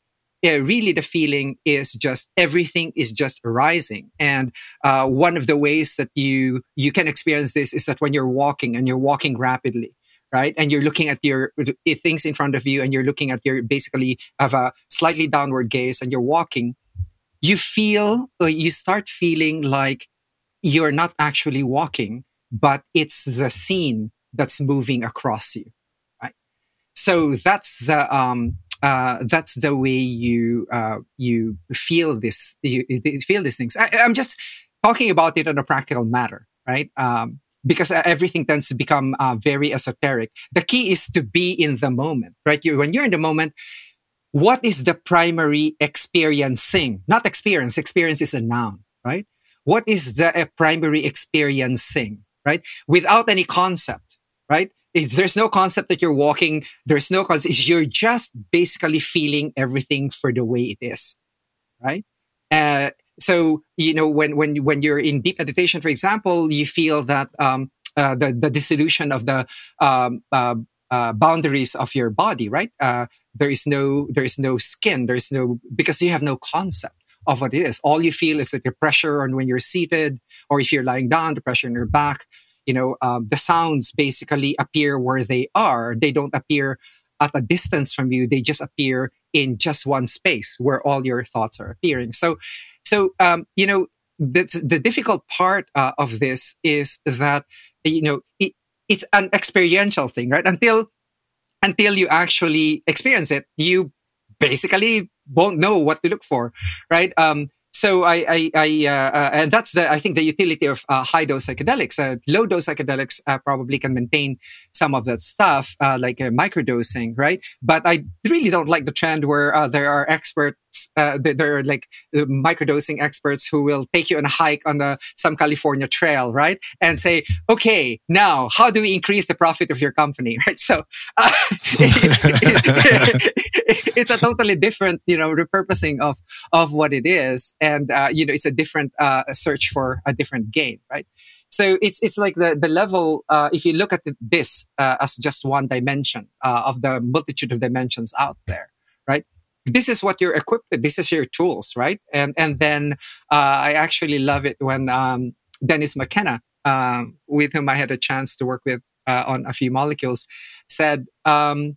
yeah, really the feeling is just everything is just arising. And uh, one of the ways that you you can experience this is that when you're walking and you're walking rapidly, right? And you're looking at your things in front of you and you're looking at your basically have a slightly downward gaze and you're walking, you feel, uh, you start feeling like you're not actually walking, but it's the scene that's moving across you, right? So that's the, um, uh, that's the way you uh, you feel this you, you feel these things. I, am just talking about it on a practical matter, right? Um, because uh, everything tends to become uh, very esoteric. The key is to be in the moment, right? You, when you're in the moment, what is the primary experiencing? Not experience. Experience is a noun, right? What is the uh, primary experiencing, right? Without any concept, right? It's, there's no concept that you're walking. There's no concept. You're just basically feeling everything for the way it is, right? Uh, so you know when when when you're in deep meditation for example you feel that um, uh, the the dissolution of the um, uh, uh, boundaries of your body right? Uh, there is no there is no skin there is no because you have no concept of what it is. All you feel is that the pressure on when you're seated or if you're lying down the pressure in your back. You know um, the sounds basically appear where they are. They don't appear at a distance from you. They just appear in just one space where all your thoughts are appearing so so, um, you know, the, the difficult part uh, of this is that, you know, it, it's an experiential thing, right? Until, until you actually experience it, you basically won't know what to look for, right? Um, so I, I, I uh, uh, and that's the I think the utility of uh, high dose psychedelics. Uh, low dose psychedelics uh, probably can maintain some of that stuff, uh, like microdosing, right? But I really don't like the trend where there are experts, there are like microdosing experts who will take you on a hike on the some California trail, right, and say, okay, now how do we increase the profit of your company, right? So it's, it's a totally different, you know, repurposing of of what it is and uh, you know it's a different uh, search for a different gain right? So it's it's like the the level uh, if you look at this uh, as just one dimension uh, of the multitude of dimensions out there right? This is what you're equipped with. This is your tools right? And and then uh, i actually love it when um, dennis mckenna um, with whom i had a chance to work with on a few molecules said um,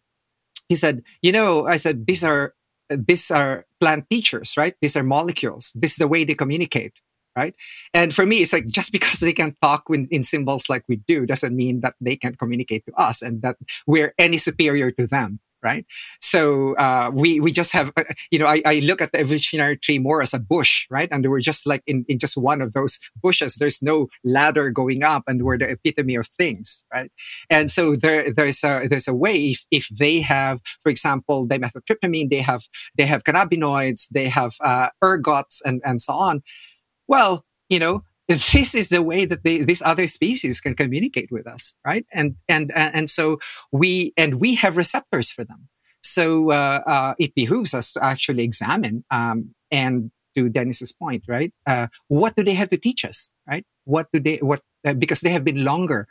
he said you know i said these are these are plant teachers, right? These are molecules. This is the way they communicate, right? And for me, it's like just because they can talk in, in symbols like we do doesn't mean that they can communicate to us and that we're any superior to them right? So uh, we we just have, uh, you know, I, I look at the evolutionary tree more as a bush, right? And we're just like in, in just one of those bushes. There's no ladder going up, and we're the epitome of things, right? And so there there's a there's a way if if they have, for example, dimethyltryptamine, they have they have cannabinoids, they have uh, ergots, and and so on. Well, you know, this is the way that they, these other species can communicate with us, right? And and and so we and we have receptors for them. So uh, uh, it behooves us to actually examine um, and to Dennis's point, right? Uh, what do they have to teach us, right? What do they what uh, because they have been longer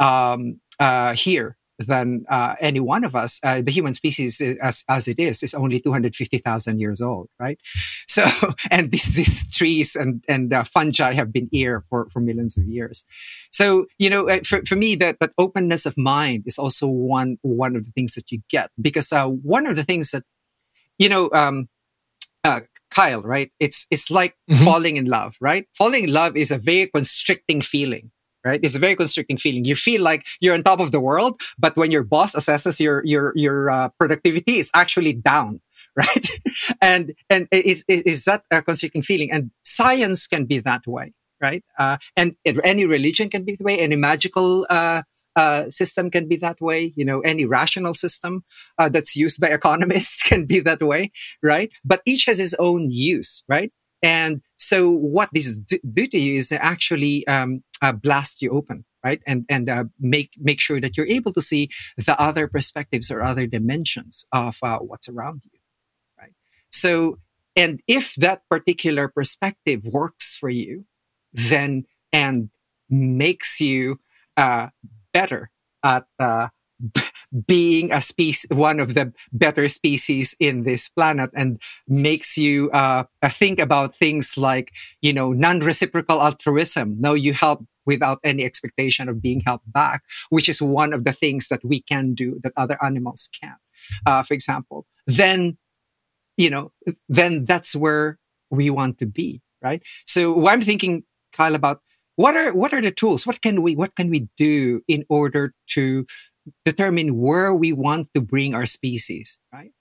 um, uh, here than uh, any one of us. Uh, the human species, uh, as as it is, is only two hundred fifty thousand years old, right? So, and these these trees and and uh, fungi have been here for for millions of years. So, you know, uh, for for me, that that openness of mind is also one one of the things that you get because uh, one of the things that you know. Um, Kyle, right? It's it's like mm-hmm. falling in love, right? Falling in love is a very constricting feeling, right? It's a very constricting feeling. You feel like you're on top of the world, but when your boss assesses your your your uh, productivity, it's actually down, right? and and is is that a constricting feeling? And science can be that way, right? Uh, and any religion can be that way. Any magical uh, uh, system can be that way. You know, any rational system uh, that's used by economists can be that way, right? But each has its own use, right? And so what this do, do to you is actually um, uh, blast you open, right? And and uh, make make sure that you're able to see the other perspectives or other dimensions of uh, what's around you, right? So, and if that particular perspective works for you, then and makes you uh, better at uh, being a species, one of the better species in this planet and makes you uh, think about things like, you know, non-reciprocal altruism. No, you help without any expectation of being helped back, which is one of the things that we can do that other animals can't. Uh, for example, then, you know, then that's where we want to be, right? So I'm thinking, Kyle, about what are what are the tools? What can we what can we do in order to determine where we want to bring our species, right?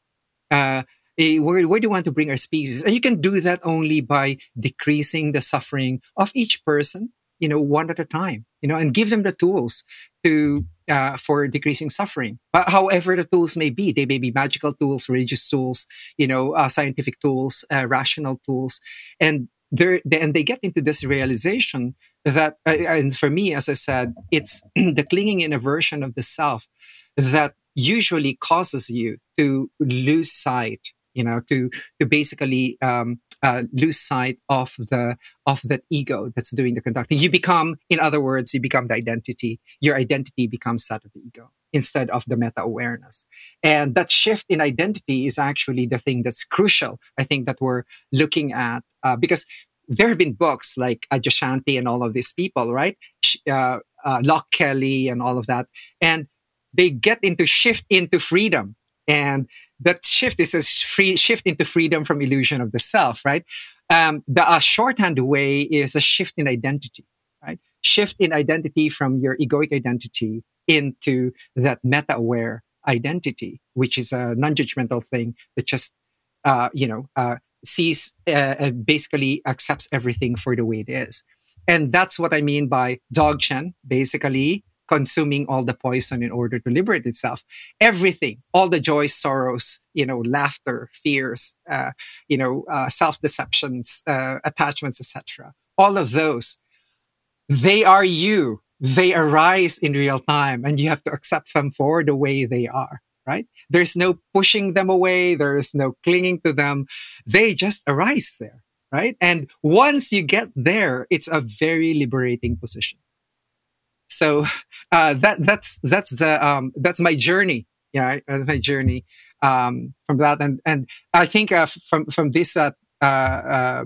Uh, eh, where, where do you want to bring our species? And you can do that only by decreasing the suffering of each person, you know, one at a time, you know, and give them the tools to, uh, for decreasing suffering. But however the tools may be, they may be magical tools, religious tools, you know, uh, scientific tools, uh, rational tools. And they and they get into this realization that, uh, and for me, as I said, it's the clinging in aversion of the self that usually causes you to lose sight, you know, to to basically um, uh, lose sight of the of that ego that's doing the conducting. You become, in other words, you become the identity. Your identity becomes that of the ego instead of the meta awareness. And that shift in identity is actually the thing that's crucial. I think that we're looking at uh, because there have been books like Adyashanti and all of these people, right? Uh, uh, Loch Kelly and all of that. And they get into shift into freedom. And that shift is a free shift into freedom from illusion of the self, right? Um, the uh, shorthand way is a shift in identity, right? Shift in identity from your egoic identity into that meta aware identity, which is a non judgmental thing that just, uh, you know, uh, sees uh, basically accepts everything for the way it is. And that's what I mean by Dzogchen, basically consuming all the poison in order to liberate itself. Everything, all the joys, sorrows, you know, laughter, fears, uh, you know, uh, self-deceptions, uh, attachments, etc. All of those, they are you. They arise in real time and you have to accept them for the way they are right? There's no pushing them away. There's no clinging to them. They just arise there, right? And once you get there, it's a very liberating position. So uh, that that's that's the um, that's my journey. Yeah, that's my journey um, from that, and and I think uh, from from this uh, uh,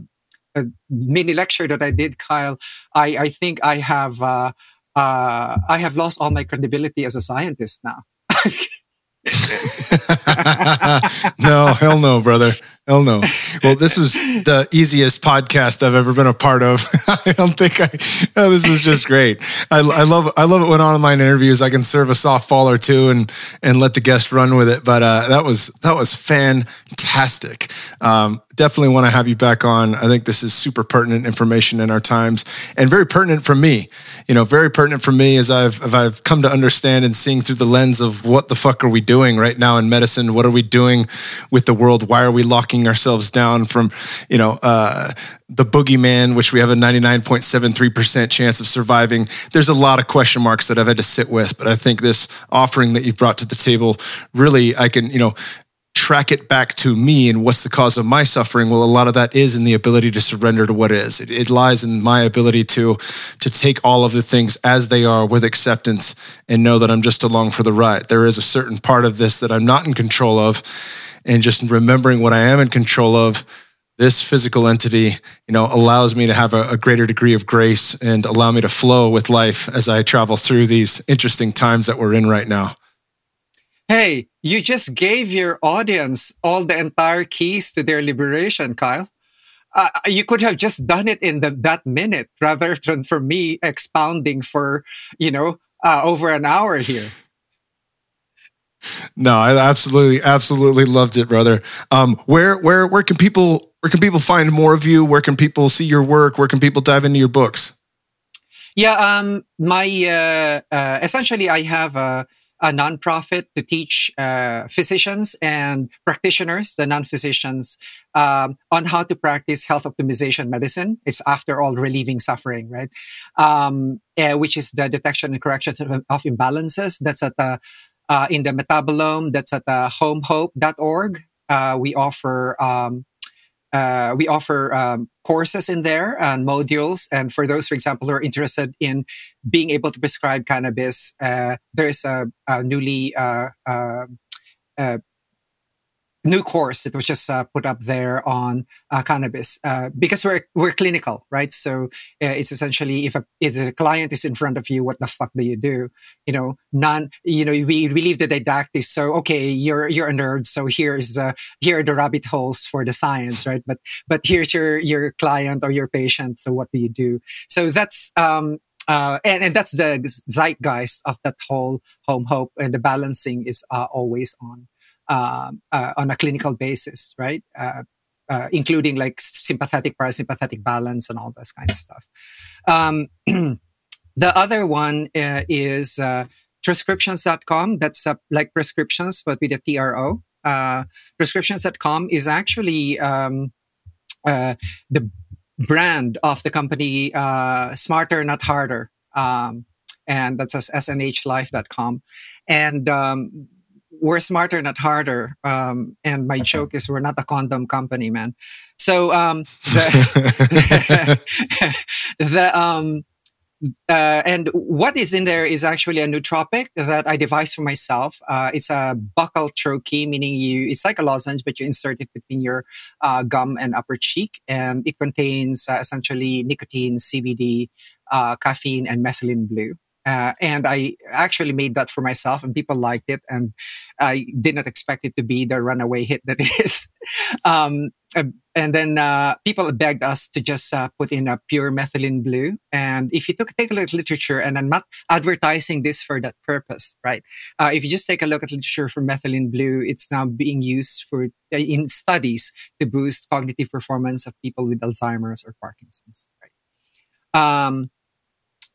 uh mini lecture that I did, Kyle, I I think I have uh, I have lost all my credibility as a scientist now. no, hell no, brother. Hell no. Well, this was the easiest podcast I've ever been a part of. I don't think I. Oh, this is just great. I, I, love. I love it when online interviews I can serve a softball or two and and let the guest run with it. But uh, that was that was fantastic. Um, definitely want to have you back on. I think this is super pertinent information in our times and very pertinent for me. You know, very pertinent for me as I've as I've come to understand and seeing through the lens of what the fuck are we doing right now in medicine? What are we doing with the world? Why are we locking ourselves down from, you know, uh, the boogeyman, which we have a 99.73% chance of surviving? There's a lot of question marks that I've had to sit with, but I think this offering that you've brought to the table really, I can, you know, track it back to me and what's the cause of my suffering. Well a lot of that is in the ability to surrender to what is. It, it, lies in my ability to to take all of the things as they are with acceptance and know that i'm just along for the ride. There is a certain part of this that i'm not in control of and just remembering what i am in control of this physical entity you know allows me to have a, a greater degree of grace and allow me to flow with life as i travel through these interesting times that we're in right now Hey, you just gave your audience all the entire keys to their liberation, Kyle. Uh, you could have just done it in the, that minute rather than for me expounding for, you know, uh, over an hour here. No, I absolutely, absolutely loved it, brother. Um, where, where, where can people, where can people find more of you? Where can people see your work? Where can people dive into your books? Yeah, um, my uh, uh, essentially, I have a a nonprofit to teach uh, physicians and practitioners, the non-physicians, um, on how to practice health optimization medicine. It's after all relieving suffering, right? Um, uh, which is the detection and correction of, of imbalances. That's at the uh, in the metabolome. That's at the homehope.org. Uh, we offer um, uh, we offer um, courses in there and modules. And for those, for example, who are interested in being able to prescribe cannabis, uh, there's a, a newly uh, uh, uh new course that was just uh, put up there on uh, cannabis uh, because we're we're clinical, right? So uh, it's essentially if a if a client is in front of you, what the fuck do you do? You know, none. You know, we we leave the didactics. So okay, you're you're a nerd. So here's uh, here are the rabbit holes for the science, right? But but here's your your client or your patient. So what do you do? So that's um, uh, and, and that's the zeitgeist of that whole home hope and the balancing is uh, always on uh, uh, on a clinical basis, right? Uh, uh, including like sympathetic parasympathetic balance and all this kind of stuff. Um, the other one uh, is troscriptions.com. That's like prescriptions, but with a TRO. troscriptions.com is actually um, the brand of the company Smarter, Not Harder. Um, and that's snhlife.com. And um, we're smarter, not harder. Um, and my joke is we're not a condom company, man. So um, the, the um, uh, and what is in there is actually a nootropic that I devised for myself. Uh, it's a buccal troche, meaning you it's like a lozenge, but you insert it between your uh, gum and upper cheek, and it contains uh, essentially nicotine, CBD, uh, caffeine, and methylene blue. Uh, and I actually made that for myself, and people liked it. And I did not expect it to be the runaway hit that it is. Um, and then uh, people begged us to just uh, put in a pure methylene blue. And if you took, take a look at literature, and I'm not advertising this for that purpose, right? Uh, if you just take a look at literature for methylene blue, it's now being used for uh, in studies to boost cognitive performance of people with Alzheimer's or Parkinson's, right? Um,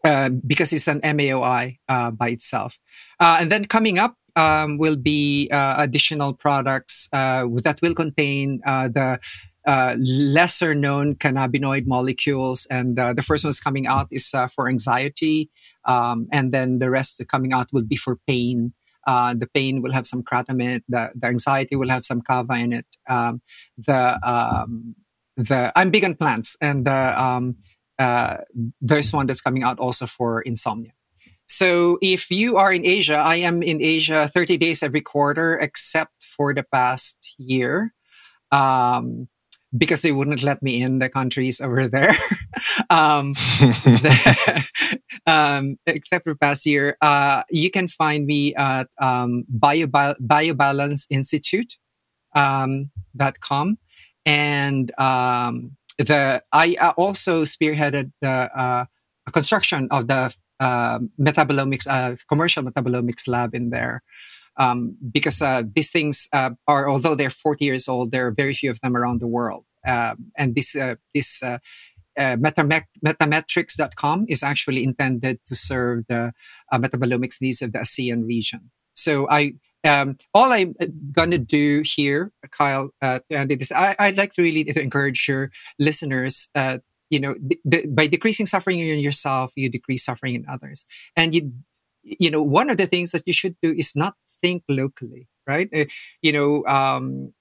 uh, because it's an MAOI uh, by itself. Uh, and then coming up um, will be uh, additional products uh, that will contain the lesser known cannabinoid molecules. And the first one is coming out is for anxiety. Um, and then the rest coming out will be for pain. the pain will have some kratom in it. The, the anxiety will have some kava in it. Um, the um, the I'm big on plants, and um, uh, there's one that's coming out also for insomnia. So if you are in Asia, I am in Asia 30 days every quarter, except for the past year. Um, because they wouldn't let me in the countries over there. um, the, um, except for the past year, uh, you can find me at um, Bio, Biobalance Institute um, .com and um, the I also spearheaded the uh, construction of the uh, metabolomics uh, commercial metabolomics lab in there. Um, because uh, these things uh, are, although they're 40 years old, there are very few of them around the world. Um, and this uh, this uh, metametrics.com is actually intended to serve the metabolomics needs of the ASEAN region. So I um, all I'm uh, going to do here, Kyle, uh, and it is I, would like to really to encourage your listeners. Uh, you know, by decreasing suffering in yourself, you decrease suffering in others. And you, you know, one of the things that you should do is not think locally, right? Uh, you know, um,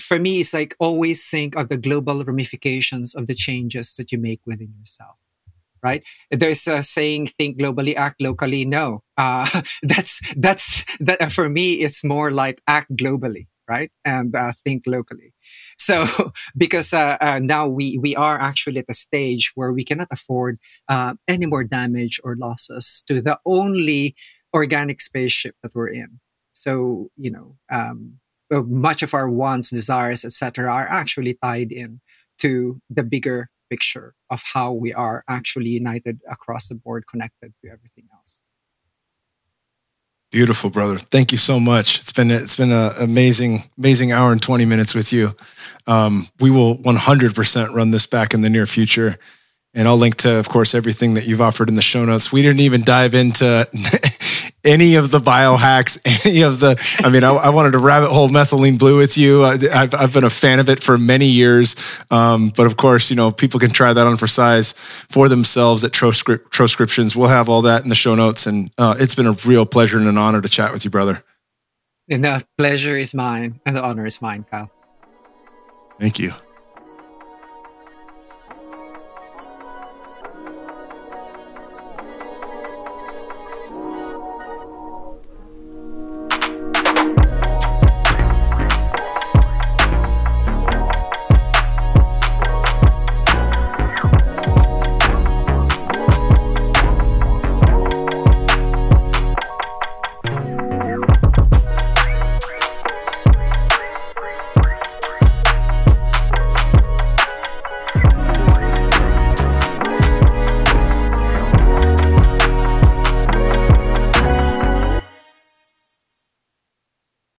for me, it's like always think of the global ramifications of the changes that you make within yourself right? There's a saying, think globally, act locally. No, uh, that's, that's, that uh, for me, it's more like act globally, right? And uh, think locally. So, because uh, uh, now we, we are actually at a stage where we cannot afford uh, any more damage or losses to the only organic spaceship that we're in. So, you know, um, much of our wants, desires, etc., are actually tied in to the bigger picture of how we are actually united across the board, connected to everything else. Beautiful, brother. Thank you so much. It's been it's been an amazing amazing hour and twenty minutes with you. Um, we will one hundred percent run this back in the near future, and I'll link to, of course, everything that you've offered in the show notes. We didn't even dive into any of the biohacks, any of the, I mean, I, I, wanted to rabbit hole methylene blue with you. I, have I've been a fan of it for many years. Um, but of course, you know, people can try that on for size for themselves at Troscript, Troscriptions. We'll have all that in the show notes. And uh, it's been a real pleasure and an honor to chat with you, brother. And the pleasure is mine and the honor is mine, Kyle. Thank you.